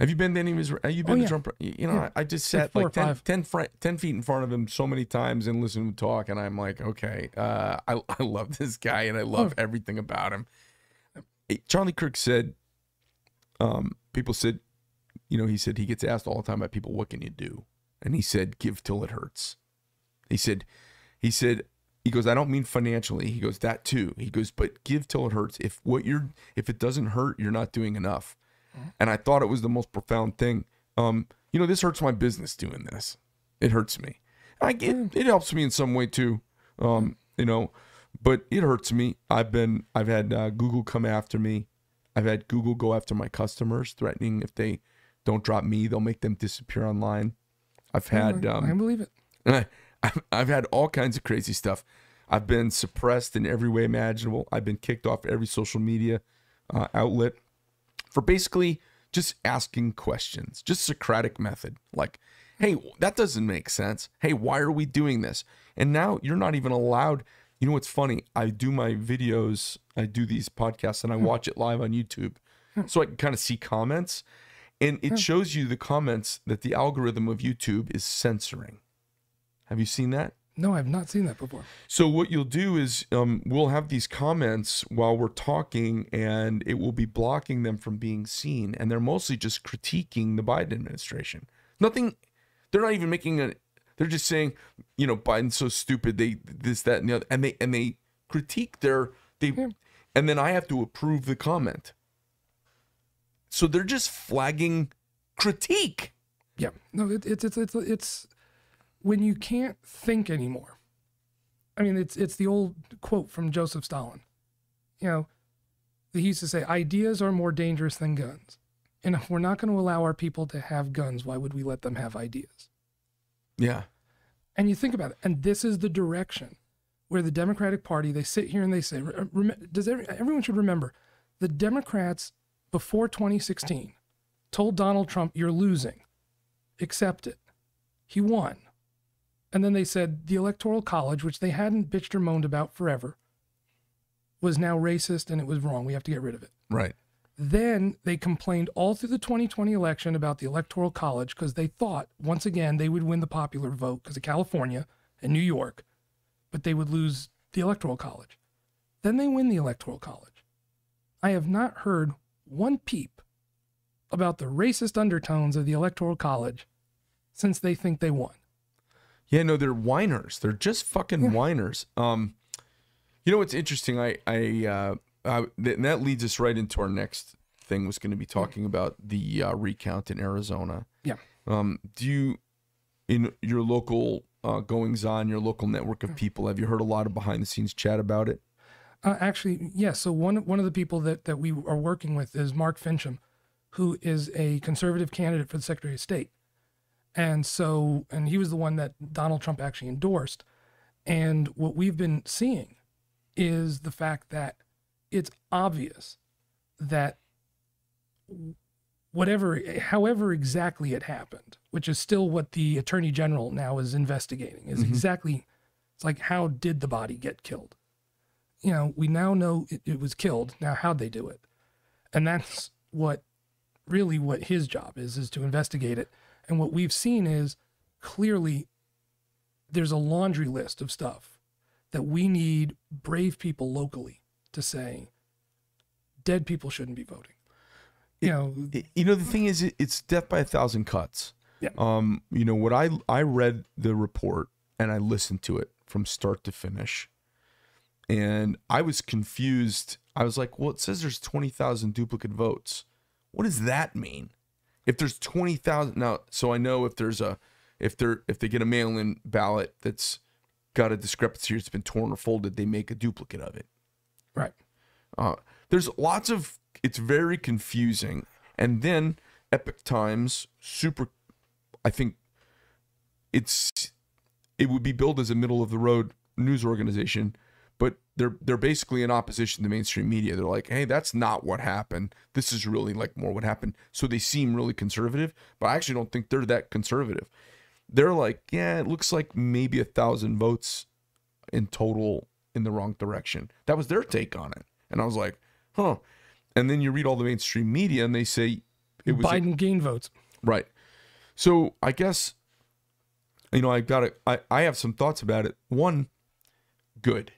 have you been to any of his? Have you been Oh, to. Trump? You know, Yeah. I, I just sat four like 10, 10, fr- 10 feet in front of him so many times and listened to him talk, and I'm like, okay, uh, I [LAUGHS] I love this guy and I love Oh. everything about him. Charlie Kirk said, um, people said, you know, he said he gets asked all the time by people, what can you do? And he said, give till it hurts. He said, he said, he goes, I don't mean financially. He goes, that too. He goes, but give till it hurts. If what you're, if it doesn't hurt, you're not doing enough. And I thought it was the most profound thing. Um, you know, this hurts my business doing this. It hurts me. I get, it helps me in some way too. Um, you know, but it hurts me. I've been, I've had uh, Google come after me. I've had Google go after my customers, threatening if they don't drop me, they'll make them disappear online. I've had, I um, believe it. [LAUGHS] I've, I've had all kinds of crazy stuff. I've been suppressed in every way imaginable. I've been kicked off every social media uh, outlet for basically just asking questions, just Socratic method. Like, hey, that doesn't make sense. Hey, why are we doing this? And now you're not even allowed. You know what's funny? I do my videos, I do these podcasts, and I hmm. watch it live on YouTube. Hmm. So I can kind of see comments. And it hmm. shows you the comments that the algorithm of YouTube is censoring. Have you seen that? No, I've not seen that before. So what you'll do is um, we'll have these comments while we're talking, and it will be blocking them from being seen. And they're mostly just critiquing the Biden administration. Nothing. They're not even making a. They're just saying, you know, Biden's so stupid. They this that and the other, and they and they critique their they, Yeah. and then I have to approve the comment. So they're just flagging critique. Yeah. No, it, it's it's it's it's when you can't think anymore. I mean, it's it's the old quote from Joseph Stalin. You know, he used to say, "Ideas are more dangerous than guns." And if we're not going to allow our people to have guns, why would we let them have ideas? Yeah. And you think about it, and this is the direction where the Democratic Party they sit here and they say, "Does every, everyone should remember the Democrats before 2016 told Donald Trump, "You're losing, accept it." He won. And then they said the Electoral College, which they hadn't bitched or moaned about forever, was now racist and it was wrong. We have to get rid of it. Right. Then they complained all through the 2020 election about the Electoral College because they thought, once again, they would win the popular vote because of California and New York, but they would lose the Electoral College. Then they win the Electoral College. I have not heard one peep about the racist undertones of the Electoral College since they think they won. Yeah, no, they're whiners. They're just fucking whiners. Um, you know what's interesting? I, I, uh, I th- that leads us right into our next thing. Was going to be talking about the uh, recount in Arizona. Yeah. Um, do you, in your local uh, goings on, your local network of people, have you heard a lot of behind the scenes chat about it? Uh, actually, yes. So one one of the people that that we are working with is Mark Finchem, who is a conservative candidate for the Secretary of State, and so and he was the one that Donald Trump actually endorsed. And what we've been seeing is the fact that it's obvious that whatever, however exactly it happened, which is still what the Attorney General now is investigating, is mm-hmm. exactly it's like how did the body get killed? you know, we now know it, it was killed. Now, how'd they do it? And that's what really what his job is, is to investigate it. And what we've seen is clearly there's a laundry list of stuff that we need brave people locally to say dead people shouldn't be voting. You know, Y- You know, the thing is, it- it's death by a thousand cuts. Yeah. Um, you know what I I read the report and I listened to it from start to finish, and I was confused. I was like, well, it says there's twenty thousand duplicate votes. What does that mean? If there's twenty thousand now, so I know if there's a if they're if they get a mail-in ballot that's got a discrepancy or it's been torn or folded, they make a duplicate of it. Right. Uh, there's lots of it's very confusing, and then Epoch Times super. I think it's it would be billed as a middle of the road news organization, but they're they're basically in opposition to mainstream media. They're like, hey, that's not what happened. This is really like more what happened. So they seem really conservative, but I actually don't think they're that conservative. They're like, yeah, it looks like maybe a thousand votes in total in the wrong direction. That was their take on it. And I was like, huh. And then you read all the mainstream media and they say it was Biden gained votes. right. So I guess you know, I got it. I, I have some thoughts about it. One, good.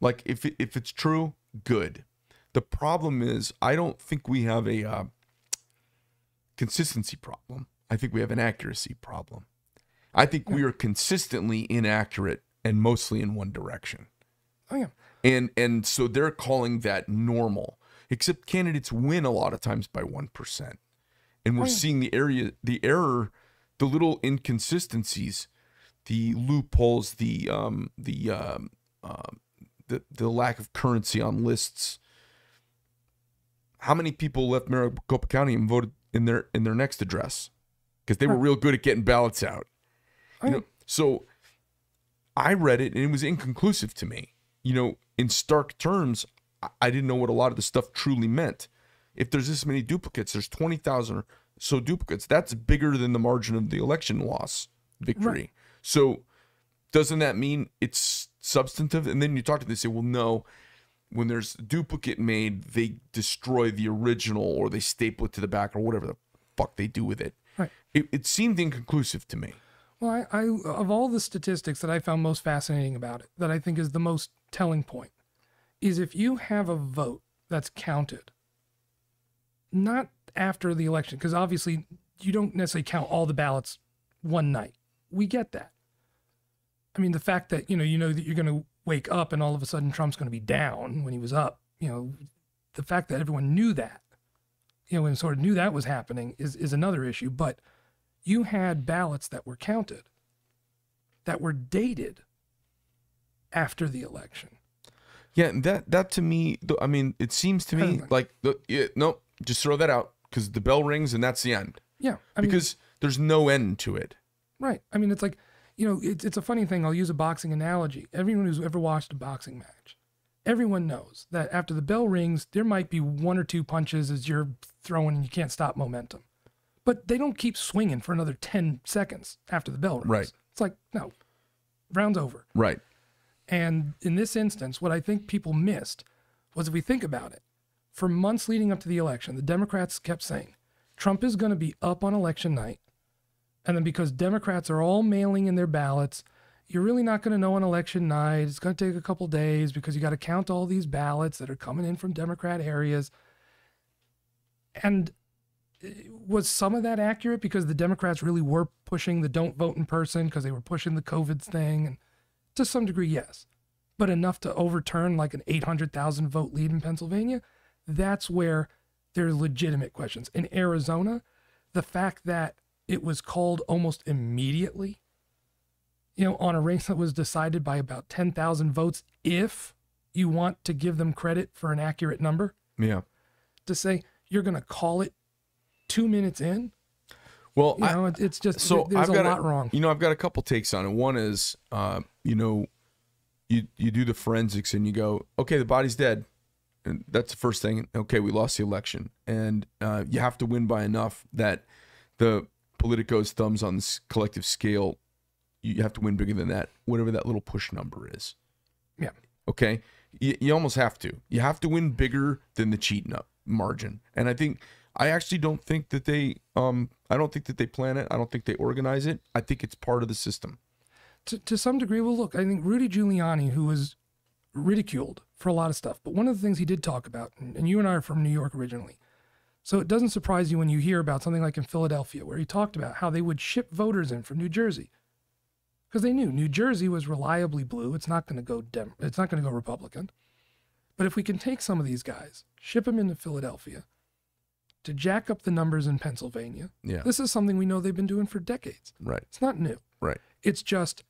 Like if it, if it's true, good. The problem is I don't think we have a uh, consistency problem. I think we have an accuracy problem. I think we are consistently inaccurate and mostly in one direction Oh yeah. and and so they're calling that normal except candidates win a lot of times by 1% and we're Right. seeing the area the error the little inconsistencies the loopholes the um the um uh, the the lack of currency on lists how many people left Maricopa County and voted in their in their next address because they were real good at getting ballots out you Oh, know so I read it and it was inconclusive to me. You know, in stark terms, I- didn't know what a lot of the stuff truly meant. If there's this many duplicates, there's 20,000 or so duplicates. That's bigger than the margin of the election loss victory. Right. So doesn't that mean it's substantive? And then you talk to them, they say, well, no. When there's a duplicate made, they destroy the original or they staple it to the back or whatever the fuck they do with it. Right. It, it seemed inconclusive to me. Well, I, I of all the statistics that I found most fascinating about it, that I think is the most telling point, is if you have a vote that's counted, not after the election, because obviously you don't necessarily count all the ballots one night. We get that. I mean, the fact that you know you know that you're going to wake up and all of a sudden Trump's going to be down when he was up. You know, the fact that everyone knew that, you know, and sort of knew that was happening is is another issue. But you had ballots that were counted that were dated after the election. Yeah, that that to me, I mean, it seems to me like the yeah, no, just throw that out because the bell rings and that's the end. Yeah, I mean, because there's no end to it. right. I mean, it's like, you know, it's it's a funny thing. I'll use a boxing analogy. Everyone who's ever watched a boxing match, everyone knows that after the bell rings, there might be one or two punches as you're throwing and you can't stop momentum, but they don't keep swinging for another ten seconds after the bell rings. Right. It's like no, round's over. Right. And in this instance, what I think people missed was if we think about it, for months leading up to the election, the Democrats kept saying Trump is going to be up on election night. And then because Democrats are all mailing in their ballots, you're really not going to know on election night. It's going to take a couple days because you got to count all these ballots that are coming in from Democrat areas. And uh, was some of that accurate because the Democrats really were pushing the don't vote in person because they were pushing the COVID thing? And to some degree, yes. But enough to overturn like an 800,000 vote lead in Pennsylvania? That's where there are legitimate questions. In Arizona, the fact that it was called almost immediately, you know, on a race that was decided by about 10,000 votes, if you want to give them credit for an accurate number, Yeah. to say you're going to call it two minutes in, Well, you know, it- it's just, so there's I've a got lot wrong. You know, I've got a couple takes on it. One is, uh, you know, you you do the forensics and you go, okay, the body's dead, and that's the first thing. Okay, we lost the election, and uh, you have to win by enough that the Politico's thumbs on this collective scale. You have to win bigger than that, whatever that little push number is. Yeah. Okay. You, you almost have to. You have to win bigger than the cheating up margin. And I think I actually don't think that they um I don't think that they plan it. I don't think they organize it. I think it's part of the system. To, to some degree, well, look, I think Rudy Giuliani, who was ridiculed for a lot of stuff, but one of the things he did talk about, and, and you and I are from New York originally, so it doesn't surprise you when you hear about something like in Philadelphia, where he talked about how they would ship voters in from New Jersey, because they knew New Jersey was reliably blue. It's not going to go Dem- It's not going to go Republican. But if we can take some of these guys, ship them into Philadelphia, to jack up the numbers in Pennsylvania, Yeah. this is something we know they've been doing for decades. Right. It's not new. Right. It's just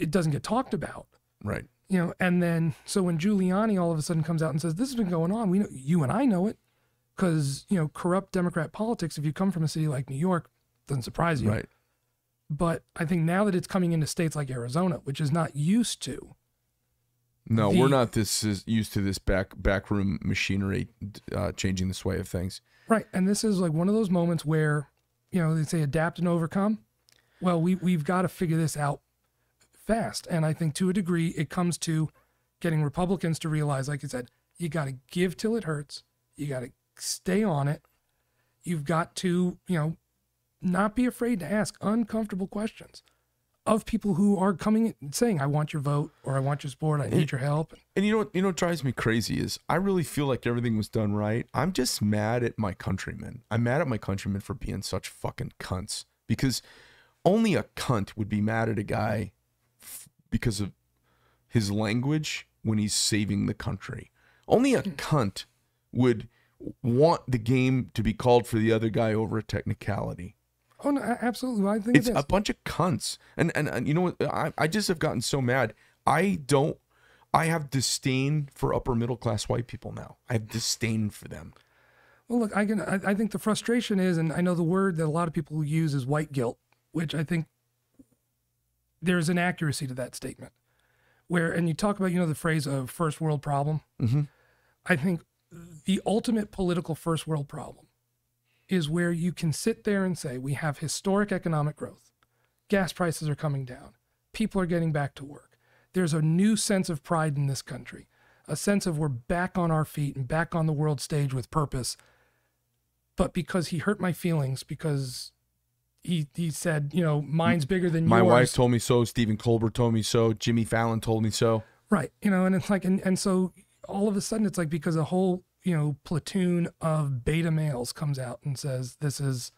it doesn't get talked about, Right. you know. And then so when Giuliani all of a sudden comes out and says this has been going on, we know you and I know it because you know corrupt Democrat politics. If you come from a city like New York, doesn't surprise you. Right. But I think now that it's coming into states like Arizona, which is not used to, No, The- we're not this is used to this back backroom machinery uh, changing the sway of things. right? And this is like one of those moments where you know they say adapt and overcome. Well, we we've got to figure this out fast, and I think to a degree it comes to getting Republicans to realize, like I said, you got to give till it hurts. You got to stay on it. You've got to, you know, not be afraid to ask uncomfortable questions of people who are coming and saying, "I want your vote" or "I want your support. I need your help." And you know what? You know what drives me crazy is I really feel like everything was done right. I'm just mad at my countrymen. I'm mad at my countrymen for being such fucking cunts because only a cunt would be mad at a guy because of his language when he's saving the country. Only a mm. cunt would want the game to be called for the other guy over a technicality. Oh no, absolutely. I think It's it a bunch of cunts. And, and and you know what? I, I just have gotten so mad. I don't I have disdain for upper middle class white people now. I have disdain for them. Well, look, I can. I, I think the frustration is, and I know the word that a lot of people use is white guilt, which I think there's an accuracy to that statement. Where, and you talk about, you know, the phrase of first world problem. Mm-hmm. I think the ultimate political first world problem is where you can sit there and say, we have historic economic growth, gas prices are coming down, people are getting back to work. There's a new sense of pride in this country, a sense of we're back on our feet and back on the world stage with purpose. But because he hurt my feelings, because he he said, you know, mine's bigger than My yours. My wife told me so. Stephen Colbert told me so. Jimmy Fallon told me so. Right. You know, and it's like, and, and so all of a sudden it's like because a whole, you know, platoon of beta males comes out and says, this is,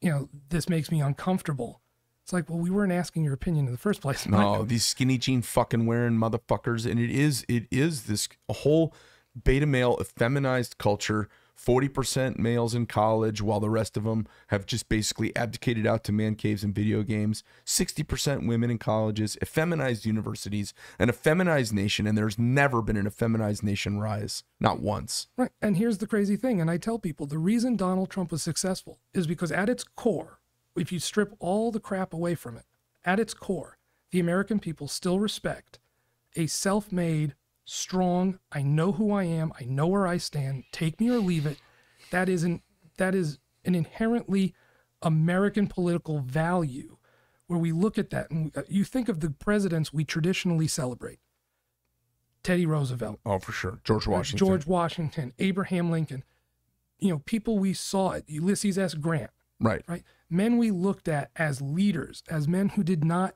you know, this makes me uncomfortable. It's like, well, we weren't asking your opinion in the first place. No, these skinny jean fucking wearing motherfuckers. And it is it is this whole beta male effeminized culture. 40% males in college, while the rest of them have just basically abdicated out to man caves and video games. 60% women in colleges, effeminized universities, an effeminized nation, and there's never been an effeminized nation rise. Not once. Right. And here's the crazy thing. And I tell people the reason Donald Trump was successful is because at its core, if you strip all the crap away from it, at its core, the American people still respect a self made, strong, I know who I am, I know where I stand, take me or leave it. That is an, that is an inherently American political value where we look at that and uh, you think of the presidents we traditionally celebrate Teddy Roosevelt, Oh, for sure. George Washington. George Washington, Abraham Lincoln, you know, people we saw, Ulysses S. Grant, Right. right? Men we looked at as leaders, as men who did not,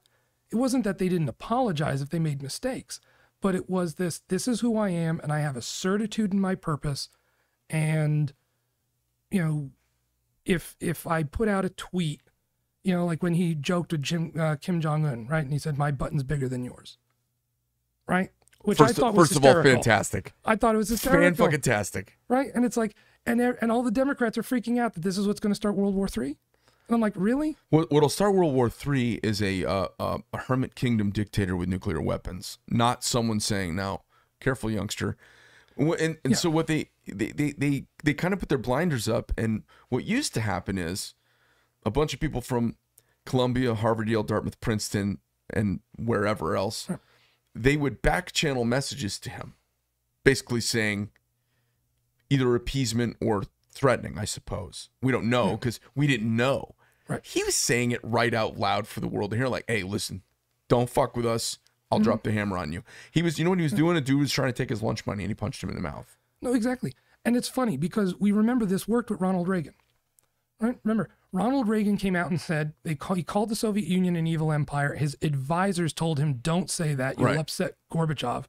it wasn't that they didn't apologize if they made mistakes, but it was this this is who I am, and I have a certitude in my purpose. And, you know, if if I put out a tweet, you know, like when he joked with Jim, uh, Kim Jong Un, right? And he said, My button's bigger than yours, right? Which First, I thought was first of all, hysterical. fantastic. I thought it was Fan hysterical fucking tastic. right? And it's like, and and all the Democrats are freaking out that this is what's going to start World War Three. And I'm like, really? What, what'll start World War III is a, uh, uh, a hermit kingdom dictator with nuclear weapons, not someone saying, "Now, careful, youngster." And, and Yeah. so what they they, they they they kind of put their blinders up, and what used to happen is a bunch of people from Columbia, Harvard, Yale, Dartmouth, Princeton, and wherever else, they would back channel messages to him, basically saying either appeasement or threatening. I suppose we don't know because we didn't know. Right. He was saying it right out loud for the world to hear, like, "Hey, listen, don't fuck with us. I'll mm-hmm. drop the hammer on you." He was, you know, what he was doing. A dude was trying to take his lunch money, and he punched him in the mouth. No, exactly. And it's funny because we remember this worked with Ronald Reagan. Right? Remember, Ronald Reagan came out and said they call, he called the Soviet Union an evil empire. His advisors told him, "Don't say that. You'll Right. upset Gorbachev."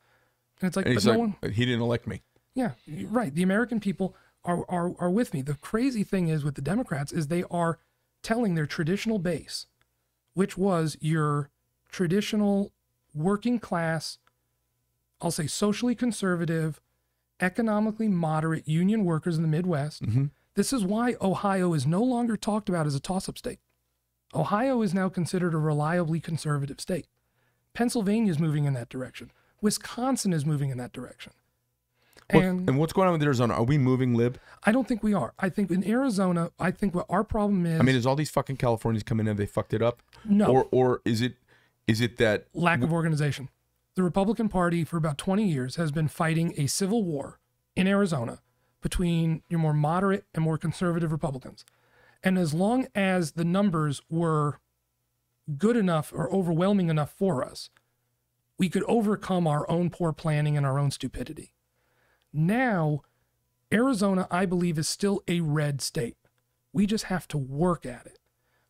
And it's like, And but no like, one. "He didn't elect me." Yeah, right. The American people are, are are with me. The crazy thing is with the Democrats is they are telling their traditional base, which was your traditional working class, I'll say socially conservative, economically moderate union workers in the Midwest. Mhm. This is why Ohio is no longer talked about as a toss-up state. Ohio is now considered a reliably conservative state. Pennsylvania is moving in that direction. Wisconsin is moving in that direction. What- And and what's going on with Arizona? Are we moving lib? I don't think we are. I think in Arizona, I think what our problem is I mean, is all these fucking Californians coming in? Have they fucked it up, no or or is it is it that lack of organization. The Republican Party for about 20 years has been fighting a civil war in Arizona between your more moderate and more conservative Republicans. And as long as the numbers were good enough or overwhelming enough for us, we could overcome our own poor planning and our own stupidity. Now, Arizona, I believe, is still a red state. We just have to work at it.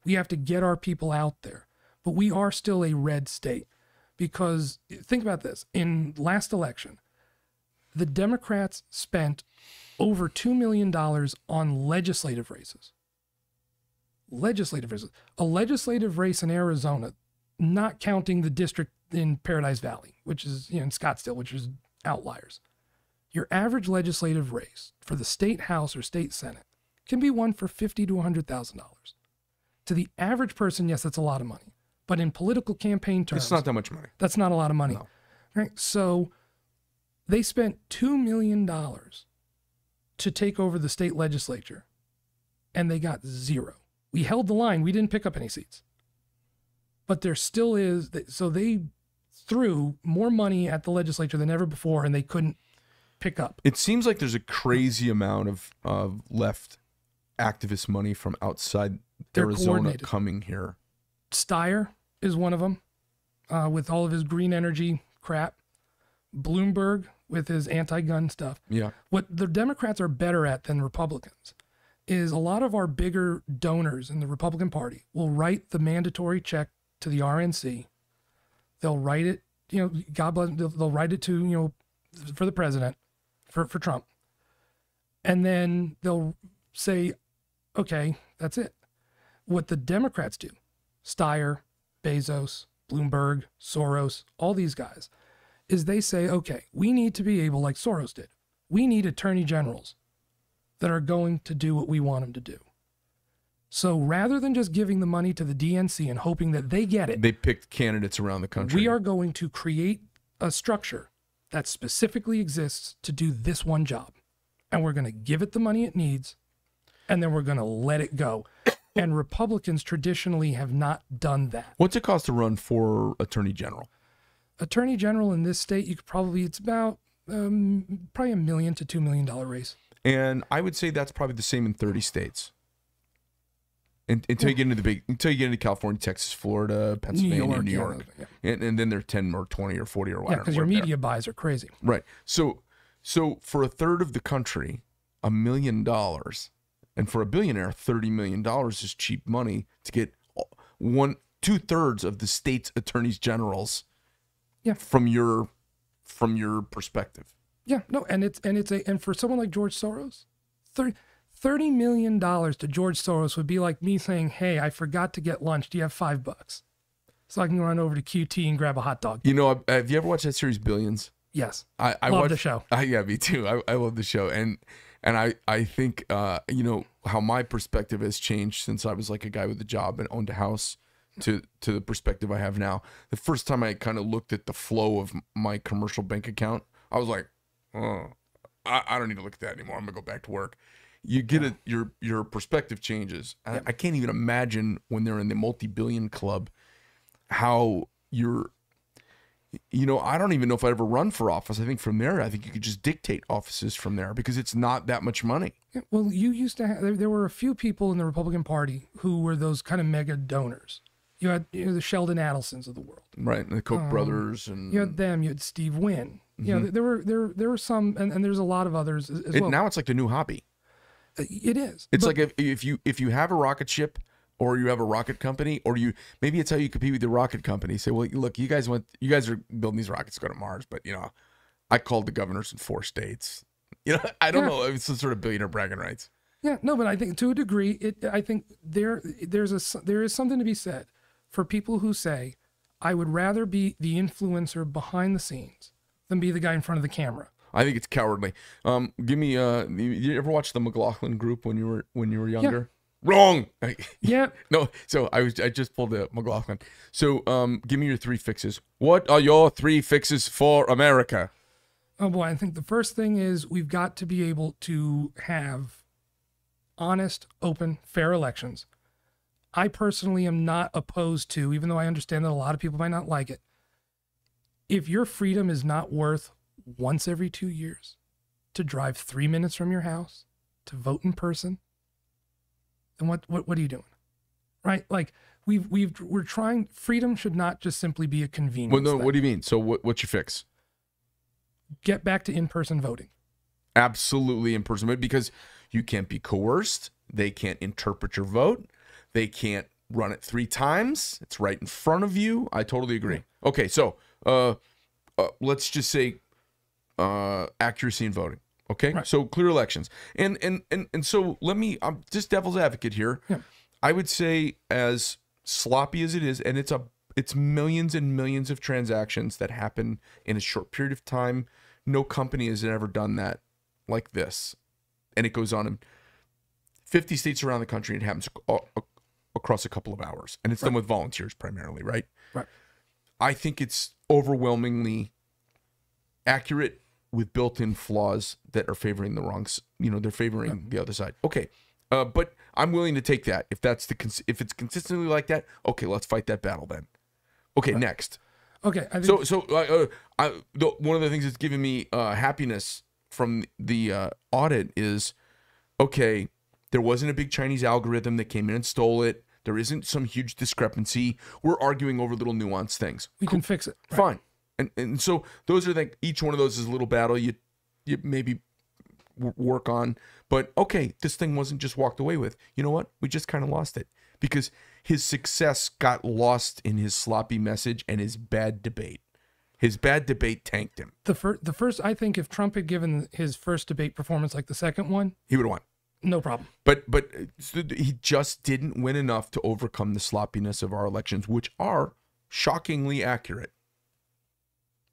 We have to get our people out there. But we are still a red state because think about this in last election, the Democrats spent over $2 million on legislative races. Legislative races. A legislative race in Arizona, not counting the district in Paradise Valley, which is, you know, in Scottsdale, which is outliers. Your average legislative race for the state house or state senate can be won for fifty to hundred thousand dollars. To the average person, yes, that's a lot of money. But in political campaign terms, it's not that much money? that's not a lot of money. No. Right? So they spent $2 million to take over the state legislature and they got zero. We held the line. We didn't pick up any seats. But there still is, so they threw more money at the legislature than ever before and they couldn't pick up. It seems like there's a crazy amount of of left activist money from outside They're Arizona coming here. Steyer is one of them uh, with all of his green energy crap. Bloomberg with his anti gun stuff. Yeah. what the Democrats are better at than Republicans is a lot of our bigger donors in the Republican Party will write the mandatory check to the RNC. They'll write it, you know, God bless, they'll, they'll write it to, you know, for the president, for, for Trump. And then they'll say, okay, that's it. What the Democrats do, Steyer, Bezos, Bloomberg, Soros, all these guys, is they say, okay, we need to be able, like Soros did, we need attorney generals that are going to do what we want them to do. So rather than just giving the money to the DNC and hoping that they get it, They picked candidates around the country. we are going to create a structure that specifically exists to do this one job. And we're going to give it the money it needs, and then we're going to let it go. And Republicans traditionally have not done that. What's it cost to run for attorney general? Attorney general in this state, you could probably, it's about um, probably a million to $2 million race. And I would say that's probably the same in 30 states. And, until you get into the big, until you get into California, Texas, Florida, Pennsylvania, New York, New York. yeah, And, and then they're 10 or 20 or 40 or yeah, whatever. because your whatever they are. media buys are crazy. Right. So so for a third of the country, a million dollars, and for a billionaire, thirty million dollars is cheap money to get one two thirds of the state's attorneys generals. Yeah. From your from your perspective. Yeah, no, and it's and it's a and for someone like George Soros, 30, 30 million dollars to George Soros would be like me saying, "Hey, I forgot to get lunch. Do you have five bucks?" So I can run over to QT and grab a hot dog. You know, have you ever watched that series Billions? Yes, I, I love watched, the show. [LAUGHS] I, yeah, me too. I, I love the show, and and I I think uh, you know how my perspective has changed since I was like a guy with a job and owned a house to to the perspective I have now. The first time I kind of looked at the flow of my commercial bank account, I was like, oh, I, I don't need to look at that anymore. I'm gonna go back to work. You get it, your your perspective changes. I, I can't even imagine when they're in the multi-billion club how you're you know, I don't even know if I'd ever run for office. I think from there, I think you could just dictate offices from there because it's not that much money. Yeah, well, you used to have there, there were a few people in the Republican Party who were those kind of mega donors. You had you know, the Sheldon Adelsons of the world. Right. And the Koch Um, brothers and You had them. You had Steve Wynn. You know, there were there there were some, and, and there's a lot of others as, as it, well. now it's like the new hobby. Uh, it is. It's But- like if, if you if you have a rocket ship or you have a rocket company or you maybe it's how you compete with the rocket company. Say, well, look, you guys went you guys are building these rockets to go to Mars, but you know, I called the governors in four states. [LAUGHS] You know, I don't Yeah. know. It's some sort of billionaire bragging rights. Yeah, no, but I think to a degree, it. I think there there's a, there is something to be said for people who say, I would rather be the influencer behind the scenes than be the guy in front of the camera. I think it's cowardly. Um, give me. Uh, you, ever watch the McLaughlin Group when you were when you were younger? Wrong. [LAUGHS] Yeah, no. So I was. I just pulled the McLaughlin. So um, give me your three fixes. What are your three fixes for America? Oh boy, I think the first thing is we've got to be able to have honest, open, fair elections. I personally am not opposed to, even though I understand that a lot of people might not like it. If your freedom is not worth once every two years to drive three minutes from your house to vote in person, then what what, what are you doing? Right? Like we've we've we're trying freedom should not just simply be a convenience. Well, no. thing. What do you mean? So what? What's your fix? Get back to in-person voting. Absolutely in person voting because you can't be coerced. They can't interpret your vote. They can't run it three times. It's right in front of you. I totally agree. Okay, so uh, uh let's just say uh accuracy in voting. Okay, Right. so clear elections, and and and and so let me. I'm just devil's advocate here. Yeah. I would say as sloppy as it is, and it's a it's millions and millions of transactions that happen in a short period of time. No company has ever done that like this, and it goes on in 50 states around the country. It happens across a couple of hours, and it's done with volunteers primarily, right? Right. I think it's overwhelmingly accurate with built-in flaws that are favoring the wrongs. You know, they're favoring the other side. Okay, uh, but I'm willing to take that if that's the cons- if it's consistently like that. Okay, let's fight that battle then. Okay, next. Okay, I think So, so uh, uh, I, the, one of the things that's given me uh, happiness from the uh, audit is, okay, there wasn't a big Chinese algorithm that came in and stole it. There isn't some huge discrepancy. We're arguing over little nuanced things. we can fix it. Right. Fine. And and so those are like each one of those is a little battle you you maybe work on. But okay, this thing wasn't just walked away with. You know what? We just kind of lost it because his success got lost in his sloppy message and his bad debate. His bad debate tanked him. The first, the first, I think if Trump had given his first debate performance like the second one, He would have won. no problem. But but uh, he just didn't win enough to overcome the sloppiness of our elections, which are shockingly accurate.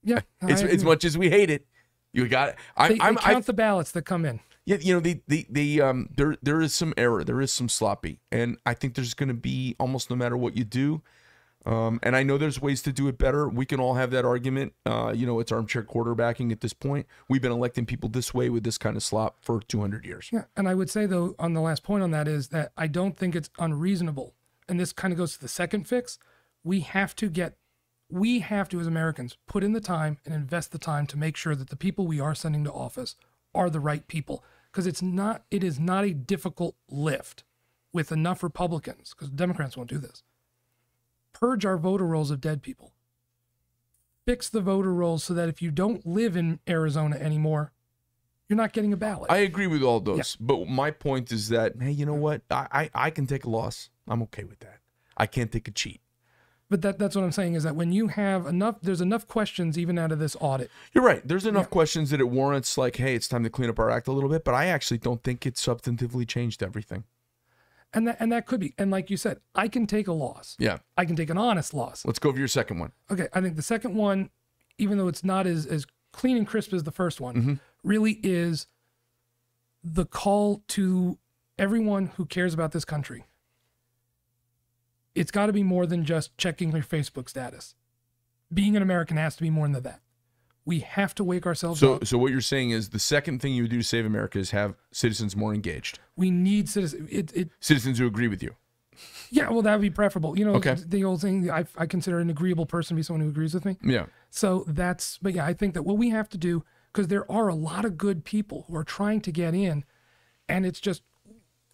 Yeah, As, as much as we hate it, you got it. I, they, they I'm, count I, the ballots that come in. Yeah, you know, the the the um there there is some error, there is some sloppy, and I think there's going to be almost no matter what you do. Um, and I know there's ways to do it better. We can all have that argument. Uh, you know, it's armchair quarterbacking at this point. We've been electing people this way with this kind of slop for 200 years. Yeah, and I would say though, on the last point on that is that I don't think it's unreasonable, and this kind of goes to the second fix. We have to get, we have to as Americans put in the time and invest the time to make sure that the people we are sending to office are the right people, because it's not, it is not a difficult lift with enough Republicans, because Democrats won't do this, purge our voter rolls of dead people. Fix the voter rolls so that if you don't live in Arizona anymore, you're not getting a ballot. I agree with all those, but my point is that hey, you know what? I, I I can take a loss. I'm okay with that. I can't take a cheat. But that that's what I'm saying is that when you have enough, there's enough questions even out of this audit. You're right. There's enough questions that it warrants like, hey, it's time to clean up our act a little bit. But I actually don't think it substantively changed everything. And that and that could be. And like you said, I can take a loss. Yeah. I can take an honest loss. Let's go over your second one. Okay, I think the second one, even though it's not as as clean and crisp as the first one, Mm-hmm. really is the call to everyone who cares about this country. It's got to be more than just checking your Facebook status. Being an American has to be more than that. We have to wake ourselves So, up. so so what you're saying is the second thing you would do to save America is have citizens more engaged, We need citizens. It, it, citizens who agree with you. yeah, well, that would be preferable. You know, Okay. the old thing. I, I consider an agreeable person to be someone who agrees with me. Yeah. So that's, but yeah, I think that what we have to do, because there are a lot of good people who are trying to get in, and it's just,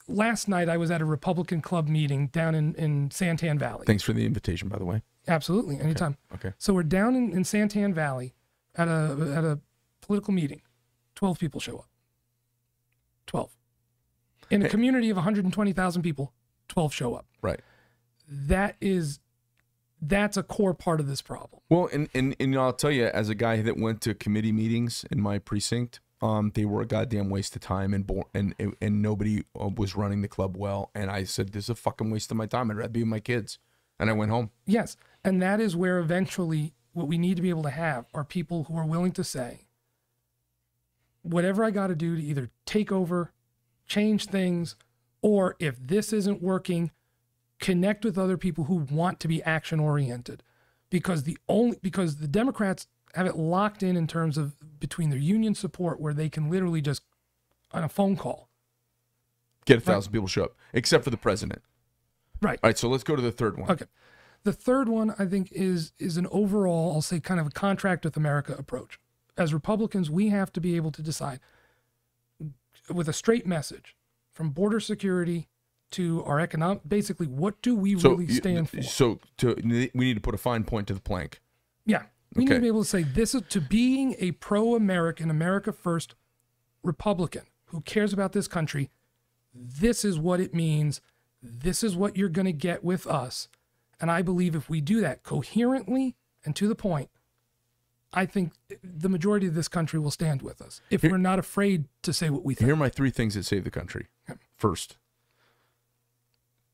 last night I was at a Republican club meeting down in, in Santan Valley. Thanks for the invitation, by the way. Absolutely, anytime. Okay. So we're down in, in Santan Valley at a, at a political meeting. 12 people show up. 12. In a community of 120,000 people, 12 show up. Right. That is, that's a core part of this problem. Well, and, and and I'll tell you, as a guy that went to committee meetings in my precinct, um, they were a goddamn waste of time, and and and nobody uh, was running the club well. And I said, "This is a fucking waste of my time. I'd rather be with my kids." And I went home. Yes. And that is where eventually what we need to be able to have are people who are willing to say, whatever I got to do to either take over, change things, or if this isn't working, connect with other people who want to be action oriented. Because the only, because the Democrats have it locked in in terms of between their union support where they can literally just on a phone call. Get a thousand people show up, except for the president. Right. All right, so let's go to the third one. Okay. The third one I think is is an overall, I'll say kind of a contract with America approach. As Republicans, we have to be able to decide with a straight message from border security to our economic basically what do we So, really stand for? so to, we need to put a fine point to the plank. Yeah. We need to be able to say this is to being a pro-American, America first Republican who cares about this country. This is what it means. This is what you're going to get with us. And I believe if we do that coherently and to the point, I think the majority of this country will stand with us if we're not afraid to say what we think. Here are my three things that save the country. First,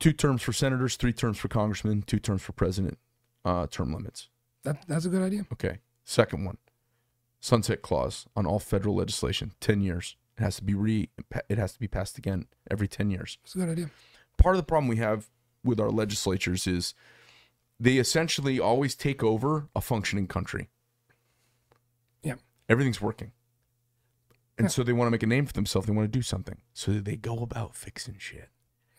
two terms for senators, three terms for congressmen, two terms for president, uh, term limits. That, that's a good idea. Okay. Second one, sunset clause on all federal legislation, 10 years. It has to be re it has to be passed again every 10 years. It's a good idea. Part of the problem we have with our legislatures is they essentially always take over a functioning country. Yeah. Everything's working. And Yeah. so they want to make a name for themselves. They want to do something. So they go about fixing shit.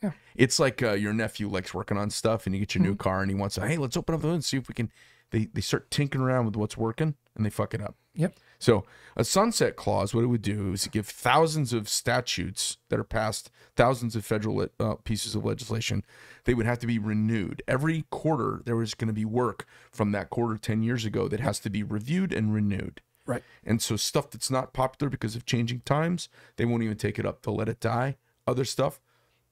Yeah. It's like uh, your nephew likes working on stuff and you get your Mm-hmm. new car and he wants to, hey, let's open up the hood and see if we can. They, they start tinkering around with what's working and they fuck it up. Yep. So a sunset clause, what it would do is give thousands of statutes that are passed, thousands of federal uh, pieces of legislation, they would have to be renewed every quarter. There was going to be work from that quarter ten years ago that has to be reviewed and renewed. Right. And so stuff that's not popular because of changing times, they won't even take it up. They'll let it die. Other stuff,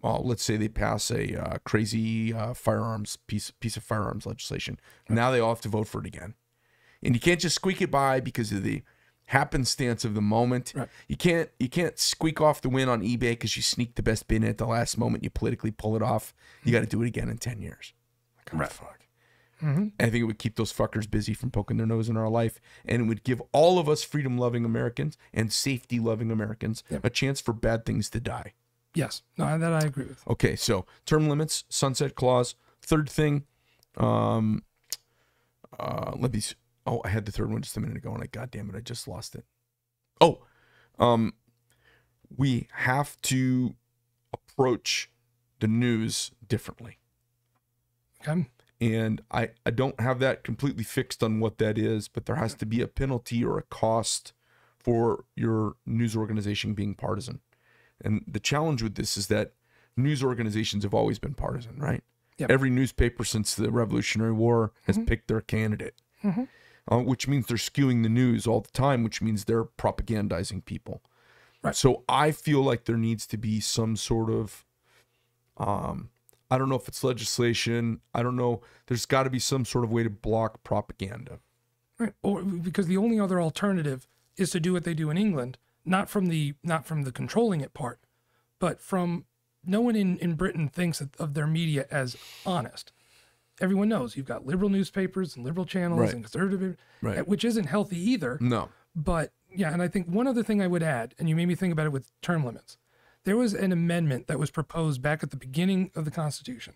well, let's say they pass a uh, crazy uh, firearms piece piece of firearms legislation. Now they all have to vote for it again, and you can't just squeak it by because of the happenstance of the moment. Right. You can't you can't squeak off the win on eBay because you sneak the best bid in at the last moment. You politically pull it off. You got to do it again in ten years. Like, oh, Right. fuck. I think it would keep those fuckers busy from poking their nose in our life, and it would give all of us freedom-loving Americans and safety-loving Americans a chance for bad things to die. Yes. No, that I agree with. Okay, so term limits, sunset clause. Third thing, um, uh, let me. s- Oh, I had the third one just a minute ago, and I, God damn it, I just lost it. Oh, um, we have to approach the news differently Okay. and I, I don't have that completely fixed on what that is, but there has to be a penalty or a cost for your news organization being partisan. And the challenge with this is that news organizations have always been partisan, right? Yep. Every newspaper since the Revolutionary War has Mm-hmm. picked their candidate, uh, which means they're skewing the news all the time, which means they're propagandizing people. Right. So I feel like there needs to be some sort of, um, I don't know if it's legislation. I don't know. There's got to be some sort of way to block propaganda. Right. Or because the only other alternative is to do what they do in England, not from the not from the controlling it part, but from no one in, in Britain thinks of- their media as honest. Everyone knows you've got liberal newspapers and liberal channels Right. and conservative, uh, Right. which isn't healthy either. No. But yeah, and I think one other thing I would add, and you made me think about it with term limits. There was an amendment that was proposed back at the beginning of the Constitution.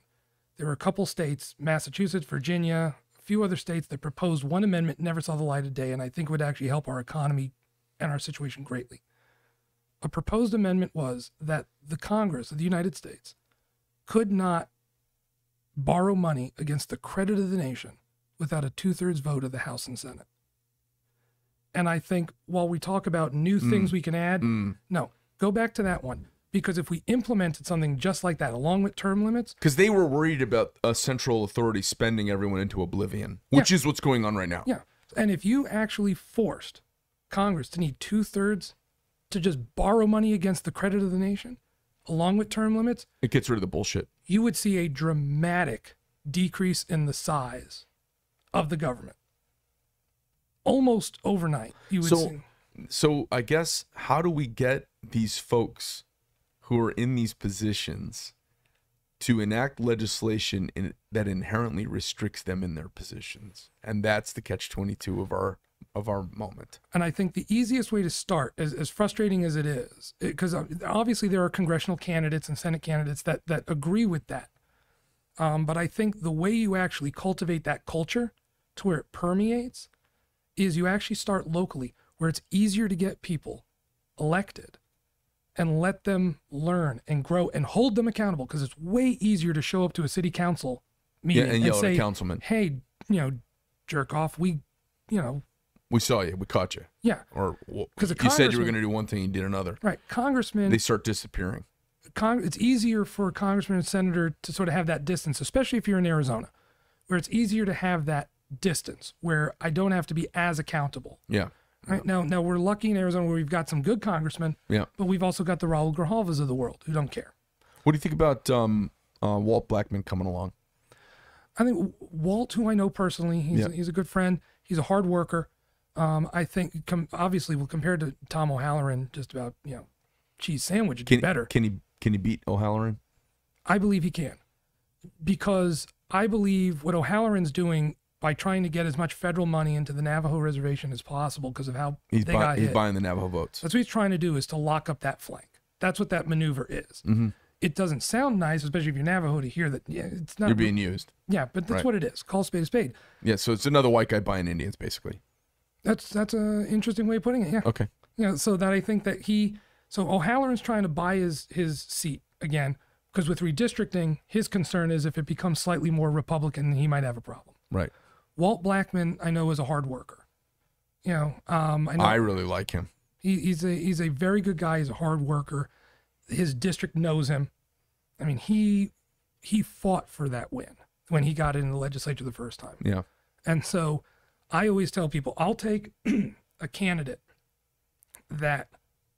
There were a couple states, Massachusetts, Virginia, a few other states that proposed one amendment, never saw the light of day, and I think would actually help our economy and our situation greatly. A proposed amendment was that the Congress of the United States could not borrow money against the credit of the nation without a two thirds vote of the House and Senate. And I think while we talk about new things we can add, Mm. no, go back to that one. Because if we implemented something just like that, along with term limits, Because they were worried about a central authority spending everyone into oblivion, which is what's going on right now. yeah. And if you actually forced Congress to need two thirds to just borrow money against the credit of the nation, along with term limits, It gets rid of the bullshit. you would see a dramatic decrease in the size of the government. Almost overnight, you would So, see. so I guess how do we get these folks who are in these positions to enact legislation in, that inherently restricts them in their positions? And that's the catch twenty two of our of our moment. And I think the easiest way to start, as, as frustrating as it is, because obviously there are congressional candidates and Senate candidates that that agree with that. Um, but I think the way you actually cultivate that culture to where it permeates is you actually start locally, where it's easier to get people elected and let them learn and grow and hold them accountable because it's way easier to show up to a city council meeting and yell at a say, councilman. "Hey, you know, jerk off, we, you know, We saw you. We caught you. yeah, Or because a you said you were going to do one thing, you did another. right, congressman." They start disappearing. Con- it's easier for a congressman and senator to sort of have that distance, especially if you're in Arizona, where it's easier to have that distance where I don't have to be as accountable. Yeah. Right now, now we're lucky in Arizona where we've got some good congressmen, Yeah. but we've also got the Raul Grijalvas of the world who don't care. What do you think about um, uh, Walt Blackman coming along? I think Walt, who I know personally, he's, Yeah. he's a good friend. He's a hard worker. Um, I think, com- obviously, well, compared to Tom O'Halleran, just about you know, cheese sandwich would be Can, better. Can he can he beat O'Halleran? I believe he can, because I believe what O'Halleran's doing by trying to get as much federal money into the Navajo reservation as possible because of how He's, they buy, got he's hit. buying the Navajo votes. That's what he's trying to do is to lock up that flank. That's what that maneuver is. Mm-hmm. It doesn't sound nice, especially if you're Navajo, to hear that. Yeah, it's not. You're being used. yeah, but that's Right. what it is. Call spade a spade. Yeah, so it's another white guy buying Indians, basically. That's that's a interesting way of putting it. Yeah. Okay. Yeah, so that I think that he, so O'Halleran's trying to buy his his seat again because with redistricting, his concern is if it becomes slightly more Republican, he might have a problem. Right. Walt Blackman, I know, is a hard worker. You know, um, I know I really like him. he, he's a he's a very good guy. He's a hard worker. His district knows him. I mean, he he fought for that win when he got in the legislature the first time. Yeah. And so I always tell people I'll take [CLEARS THROAT] a candidate that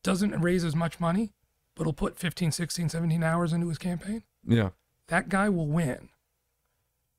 doesn't raise as much money, but will put 15, 16, 17 hours into his campaign. Yeah. That guy will win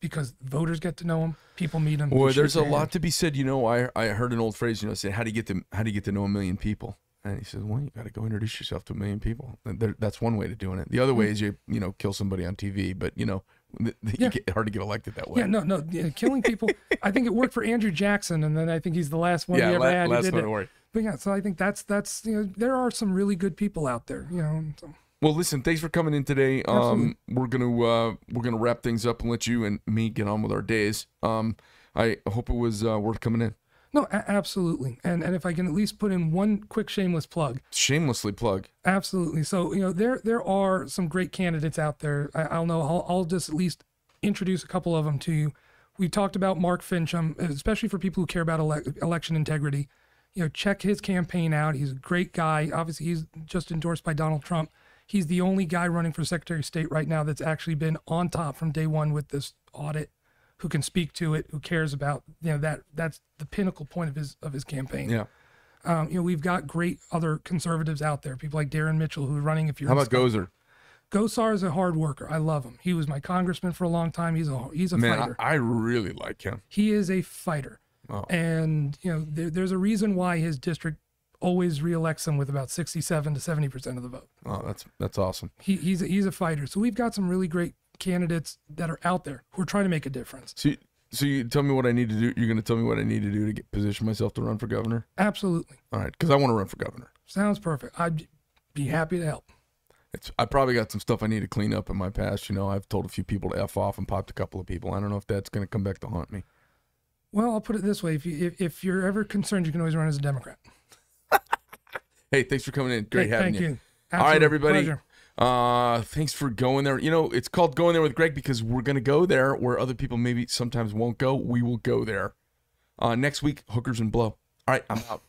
because voters get to know him, people meet him. Boy, there's a their lot to be said. You know, I I heard an old phrase. You know, say how do you get to how do you get to know a million people? And he says, well, you got to go introduce yourself to a million people. That's one way to doing it. The other hmm. way is you you know kill somebody on TV, but you know, th- th- you [LAUGHS] Yeah. hard to get elected that way. Yeah, no, no, yeah, killing people. [LAUGHS] I think it worked for Andrew Jackson, and then I think he's the last one yeah. we ever la- had. last did one it. But yeah, so I think that's that's you know there are some really good people out there. You know, so, Well, listen, thanks for coming in today. Um, we're gonna uh, we're gonna wrap things up and let you and me get on with our days. Um, I hope it was uh, worth coming in. No, a- absolutely. And and if I can at least put in one quick shameless plug, Shamelessly plug. absolutely. So you know there there are some great candidates out there. I, I'll know. I'll, I'll just at least introduce a couple of them to you. We talked about Mark Finchem, especially for people who care about ele- election integrity. You know, check his campaign out. He's a great guy. Obviously, he's just endorsed by Donald Trump. He's the only guy running for Secretary of State right now that's actually been on top from day one with this audit, who can speak to it, who cares about you know that that's the pinnacle point of his of his campaign. Yeah. Um, you know, we've got great other conservatives out there, people like Darren Mitchell who's running. If you're How about Gozer? Gosar is a hard worker. I love him. He was my congressman for a long time. He's a he's a Man, fighter. I, I really like him. he is a fighter, Oh. and you know there, there's a reason why his district always reelects him with about 67 to 70 percent of the vote. Oh, that's that's awesome. He, he's a, he's a fighter. So we've got some really great candidates that are out there who are trying to make a difference. So, you, so you tell me what I need to do. You're going to tell me what I need to do to get position myself to run for governor. Absolutely, All right, because I want to run for governor. sounds perfect. I'd be happy to help. It's I probably got some stuff I need to clean up in my past. You know, I've told a few people to f off and popped a couple of people. I don't know if that's going to come back to haunt me. Well, I'll put it this way: if you if, if you're ever concerned, you can always run as a Democrat. [LAUGHS] Hey, thanks for coming in. Great Hey, having thank you. you. All right, everybody. pleasure. Uh, thanks for going there. You know, it's called going there with Greg because we're to go there where other people maybe sometimes won't go. We will go there. Uh, next week, hookers and blow. All right, I'm out.